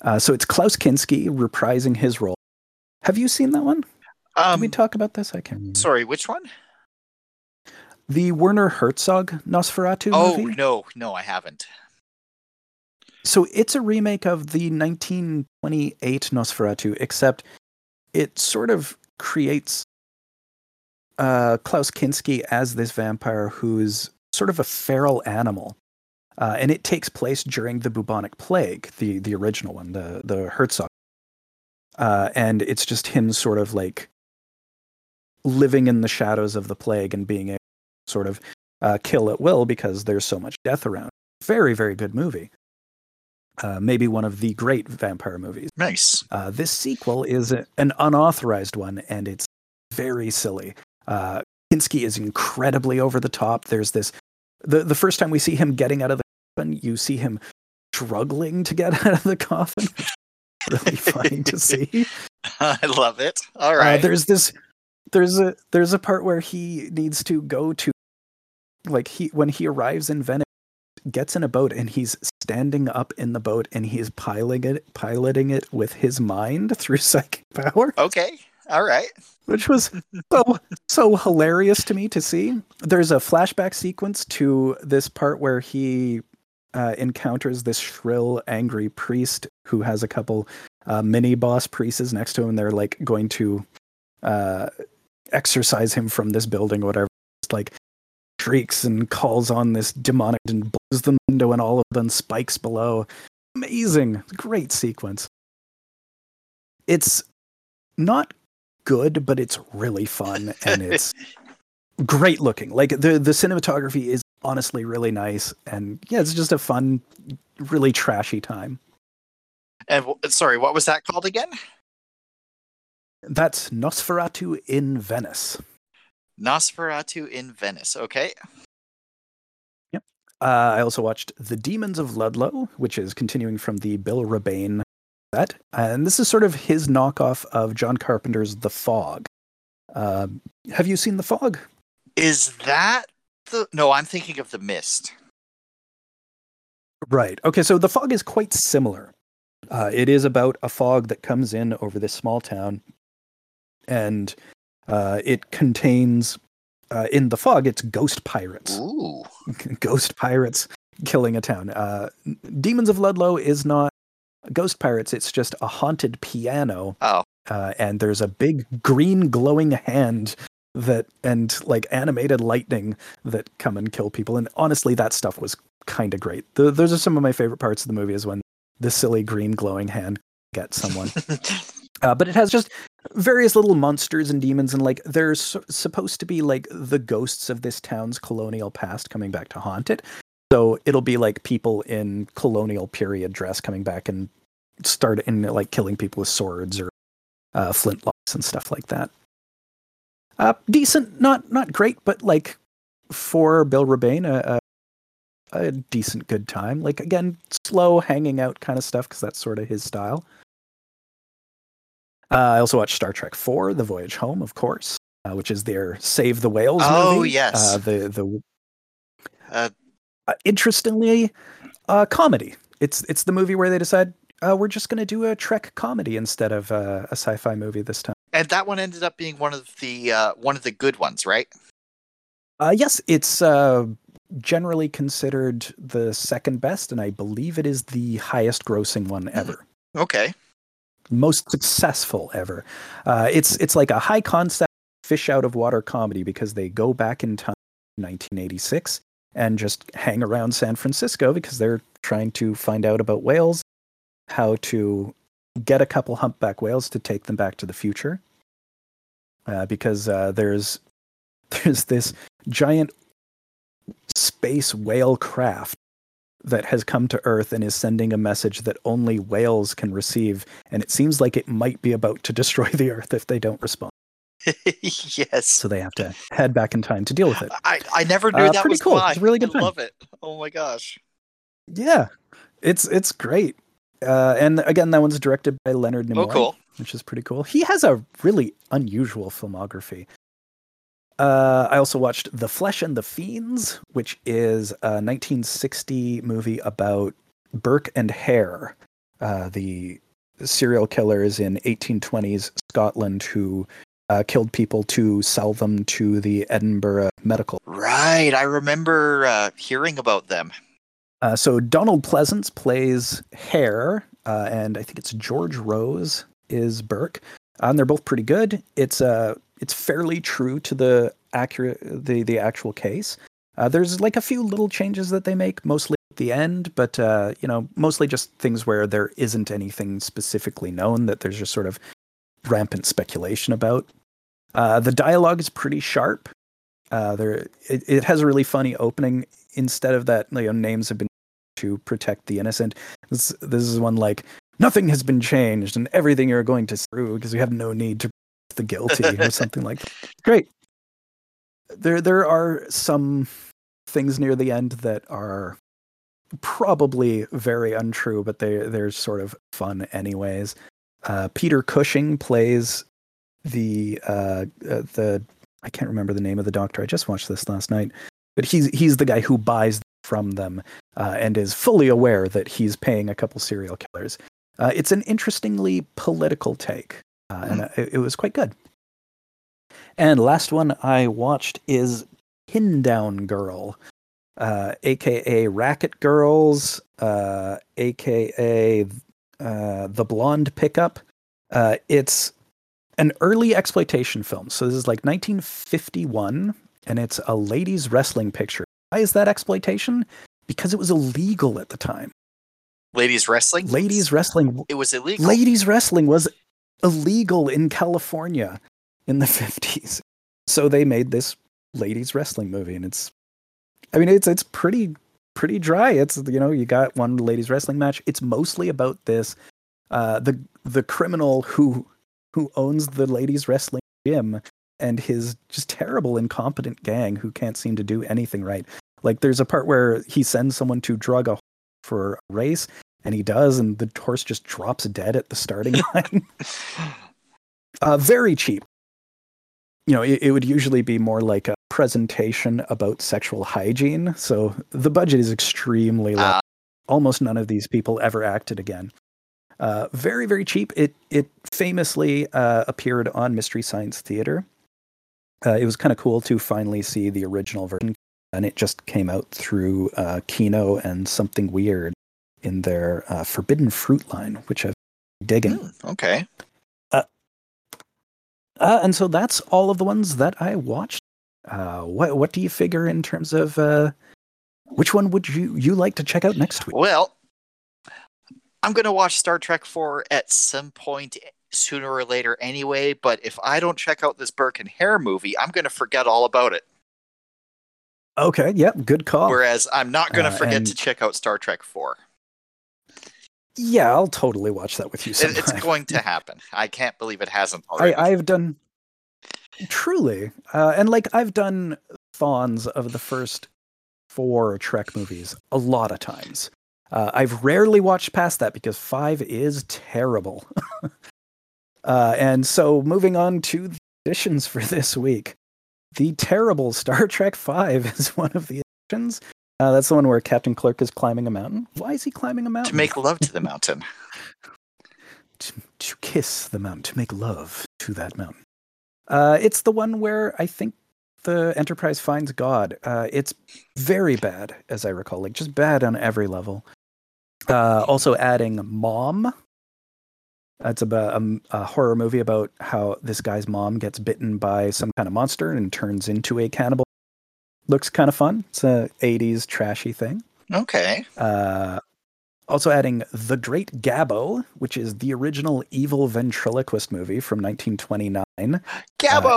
Uh, so it's Klaus Kinski reprising his role. Have you seen that one? Um, Did we talk about this? I can't remember. sorry, which one? The Werner Herzog Nosferatu Oh movie. no, no, I haven't. So it's a remake of the 1928 Nosferatu, except it sort of creates uh, Klaus Kinski as this vampire who's sort of a feral animal. Uh, and it takes place during the bubonic plague, the the original one, the the Herzog. Uh, and it's just him sort of like living in the shadows of the plague and being sort of uh, kill at will because there's so much death around. Very very good movie. Uh, maybe one of the great vampire movies. Nice. Uh, this sequel is a, an unauthorized one, and it's very silly. Uh, Kinski is incredibly over the top. There's this the the first time we see him getting out of the coffin, you see him struggling to get out of the coffin. really funny to see. I love it. All right. Uh, there's this there's a there's a part where he needs to go to like he when he arrives in Venice gets in a boat and he's standing up in the boat and he's piloting it piloting it with his mind through psychic power okay. All right. which was so so hilarious to me to see there's a flashback sequence to this part where he uh, encounters this shrill angry priest who has a couple uh, mini boss priests next to him they're like going to uh, exorcise him from this building or whatever Just like shrieks and calls on this demonic and blows the window and all of them spikes below. Amazing. Great sequence. It's not good but it's really fun and it's great looking. Like the the cinematography is honestly really nice and yeah it's just a fun really trashy time. And sorry, what was that called again? that's nosferatu in venice Nosferatu in Venice. Okay. Yep. Uh, i also watched the demons of ludlow which is continuing from the bill rebane set and this is sort of his knockoff of john carpenter's the fog uh, have you seen the fog Is that the? No, I'm thinking of the Mist. Right. Okay. So the fog is quite similar. Uh, it is about a fog that comes in over this small town, and uh, it contains uh, in the fog it's ghost pirates. Ooh. ghost pirates killing a town. Uh, Demons of Ludlow is not Ghost Pirates, it's just a haunted piano. Oh. Uh, and there's a big green glowing hand that and like animated lightning that come and kill people. And honestly, that stuff was kind of great. The, those are some of my favorite parts of the movie is when the silly green glowing hand gets someone. uh, but it has just various little monsters and demons and like they're su- supposed to be like the ghosts of this town's colonial past coming back to haunt it. So it'll be like people in colonial period dress coming back and start in like killing people with swords or uh, flintlocks and stuff like that. Uh, decent not not great but like for bill rebane a, a, a decent good time. Like again slow hanging out kind of stuff because that's sort of his style uh, I also watched Star Trek Four: The Voyage Home, of course, uh, which is their Save the Whales movie. Oh, movie. yes. Uh, the the Uh, uh, interestingly, uh, comedy. It's it's the movie where they decide uh, we're just going to do a Trek comedy instead of uh, a sci-fi movie this time. and that one ended up being one of the uh, one of the good ones, right? Uh, yes, it's uh, generally considered the second best, and I believe it is the highest grossing one ever. Okay. Most successful ever. Uh, it's it's like a high concept fish out of water comedy because they go back in time, 1986, and just hang around San Francisco because they're trying to find out about whales, how to get a couple humpback whales to take them back to the future. Uh, because uh, there's there's this giant space whale craft that has come to Earth and is sending a message that only whales can receive, and it seems like it might be about to destroy the Earth if they don't respond. yes. So they have to head back in time to deal with it. I, I never knew Uh, that pretty was cool. why. It's really good I time. love it. Oh my gosh. Yeah, it's it's great. Uh, and again, that one's directed by Leonard Nimoy, Oh, cool. which is pretty cool. He has a really unusual filmography. Uh, I also watched The Flesh and the Fiends, which is a 1960 movie about Burke and Hare, uh, the serial killers in 1820s Scotland who uh, killed people to sell them to the Edinburgh Medical. Right. I remember uh, hearing about them. Uh, so Donald Pleasence plays Hare, uh, and I think it's George Rose is Burke, and they're both pretty good. It's uh, it's fairly true to the accurate the the actual case. Uh, there's like a few little changes that they make, mostly at the end, but uh, you know, mostly just things where there isn't anything specifically known that there's just sort of rampant speculation about. Uh, the dialogue is pretty sharp. Uh, there, it, it has a really funny opening. Instead of that, you know, names have been to protect the innocent. This, this is one like nothing has been changed and everything you're going to screw because we have no need to the guilty or something like that. Great. There, there are some things near the end that are probably very untrue, but they they're sort of fun anyways. Uh, Peter Cushing plays the uh, uh, the I can't remember the name of the doctor. I just watched this last night, but he's he's the guy who buys from them uh, and is fully aware that he's paying a couple serial killers. Uh, it's an interestingly political take, uh, and uh, it, it was quite good. And last one I watched is Pin Down Girl, uh, aka Racket Girls, uh, aka uh, The Blonde Pickup. Uh, it's an early exploitation film. So this is like 1951, and it's a ladies' wrestling picture. Why is that exploitation? Because it was illegal at the time. Ladies wrestling. Ladies wrestling It was illegal. ladies wrestling was illegal in California in the 50s. So they made this ladies wrestling movie and it's I mean it's it's pretty pretty dry. It's you know, you got one ladies wrestling match. It's mostly about this uh the the criminal who who owns the ladies wrestling gym and his just terrible incompetent gang who can't seem to do anything right. Like there's a part where he sends someone to drug a for a race and he does and the horse just drops dead at the starting line. uh, very cheap. You know, it, it would usually be more like a presentation about sexual hygiene. So the budget is extremely low. Ah. Almost none of these people ever acted again. Uh, very, very cheap. It it famously uh, appeared on Mystery Science Theater. Uh, it was kind of cool to finally see the original version, and it just came out through uh, Kino and Something Weird in their uh, Forbidden Fruit line, which I've been digging. Hmm, okay. Uh, and so that's all of the ones that I watched. Uh, what what do you figure in terms of uh, which one would you you like to check out next week? Well, I'm going to watch Star Trek 4 at some point sooner or later anyway, but if I don't check out this Burke and Hare movie, I'm going to forget all about it. Okay, yep, good call. Whereas I'm not going to Uh, forget and- to check out Star Trek 4. Yeah, I'll totally watch that with you sometime. it's going to happen. I can't believe it hasn't already. I, I've done truly, uh, and like I've done fawns of the first four Trek movies a lot of times. Uh, I've rarely watched past that because five is terrible. uh, and so, moving on to the additions for this week, the terrible Star Trek Five is one of the additions. Uh, that's the one where Captain Kirk is climbing a mountain. Why is he climbing a mountain? to make love to the mountain. to, to kiss the mountain, to make love to that mountain. Uh, it's the one where I think the Enterprise finds God. Uh, it's very bad, as I recall, like just bad on every level. Uh, also, adding Mom. That's about um, a horror movie about how this guy's mom gets bitten by some kind of monster and turns into a cannibal. Looks kind of fun. It's a 80s trashy thing. Okay. Uh, also adding The Great Gabbo, which is the original evil ventriloquist movie from 1929. Uh,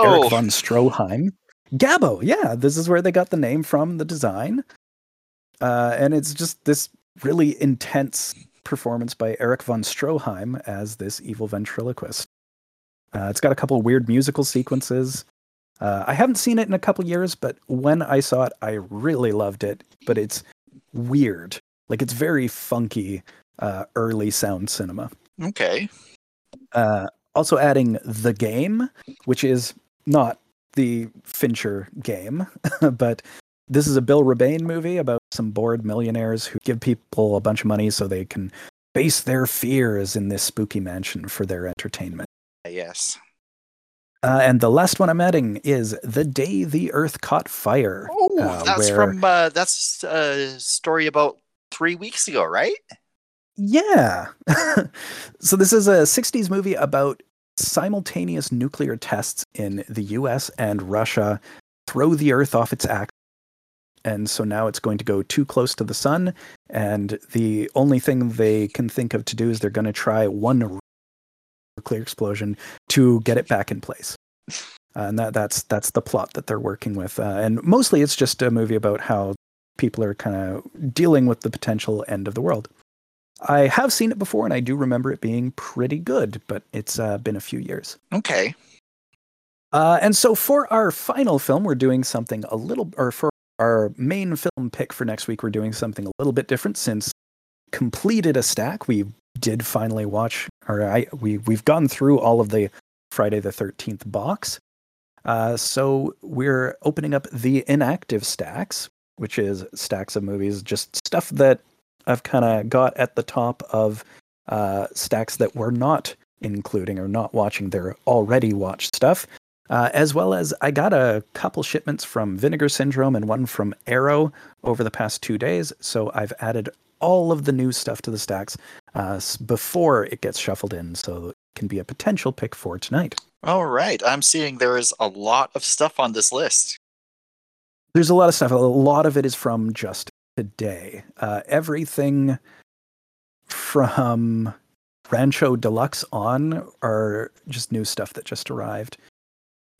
Erich von Stroheim. Gabbo, yeah, this is where they got the name from, the design. Uh, and it's just this really intense performance by Erich von Stroheim as this evil ventriloquist. Uh, it's got a couple of weird musical sequences. Uh, I haven't seen it in a couple years, but when I saw it, I really loved it. But it's weird. Like it's very funky, uh, early sound cinema. okay. Uh, also adding the game, which is not the Fincher game, but this is a Bill Rebane movie about some bored millionaires who give people a bunch of money so they can base their fears in this spooky mansion for their entertainment. Yes. Uh, and the last one I'm adding is The Day the Earth Caught Fire. Oh, uh, that's where- from uh, that's a story about three weeks ago, right? Yeah. so this is a 60s movie about simultaneous nuclear tests in the US and Russia throw the earth off its axis. And so now it's going to go too close to the sun and the only thing they can think of to do is they're going to try one nuclear explosion to get it back in place. Uh, and that, that's that's the plot that they're working with. Uh, and mostly it's just a movie about how people are kind of dealing with the potential end of the world. I have seen it before, and I do remember it being pretty good, but it's uh, been a few years. Okay. Uh, and so for our final film, we're doing something a little, or for our main film pick for next week, we're doing something a little bit different. Since completed a stack, we did finally watch, or I we we've gone through all of the Friday the Thirteenth box. Uh, so we're opening up the inactive stacks, which is stacks of movies, just stuff that I've kind of got at the top of uh, stacks that we're not including or not watching their already watched stuff. Uh, as well as I got a couple shipments from Vinegar Syndrome and one from Arrow over the past two days. So I've added all of the new stuff to the stacks uh, before it gets shuffled in, so it can be a potential pick for tonight. All right. I'm seeing there is a lot of stuff on this list. There's a lot of stuff. A lot of it is from just today. Uh, everything from Rancho Deluxe on are just new stuff that just arrived.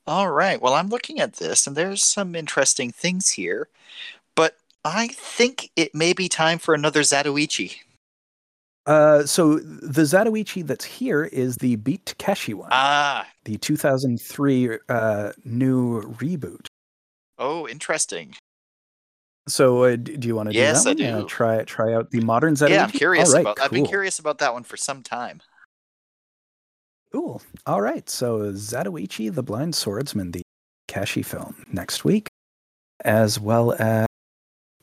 All right. Well, I'm looking at this, and there's some interesting things here, but I think it may be time for another Zatoichi. Uh, so the Zatoichi that's here is the Beat Takeshi one, Ah. the 2003 uh, new reboot. Oh, interesting. So uh, do you want to Yes, do I that one? Uh, do. try try out the modern Zatoichi. Yeah, I'm curious right, about. I've been curious about that one for some time. Cool. All right. So Zatoichi, the Blind Swordsman, the Kashi film next week, as well as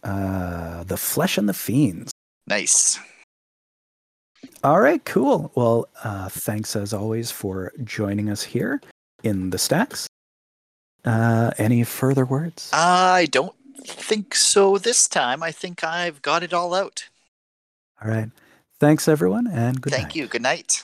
uh, the Flesh and the Fiends. Nice. All right. Cool. Well, uh, thanks as always for joining us here in the stacks. Uh, any further words? I don't think so this time. I think I've got it all out. All right. Thanks, everyone, and good Thank night. Thank you. Good night.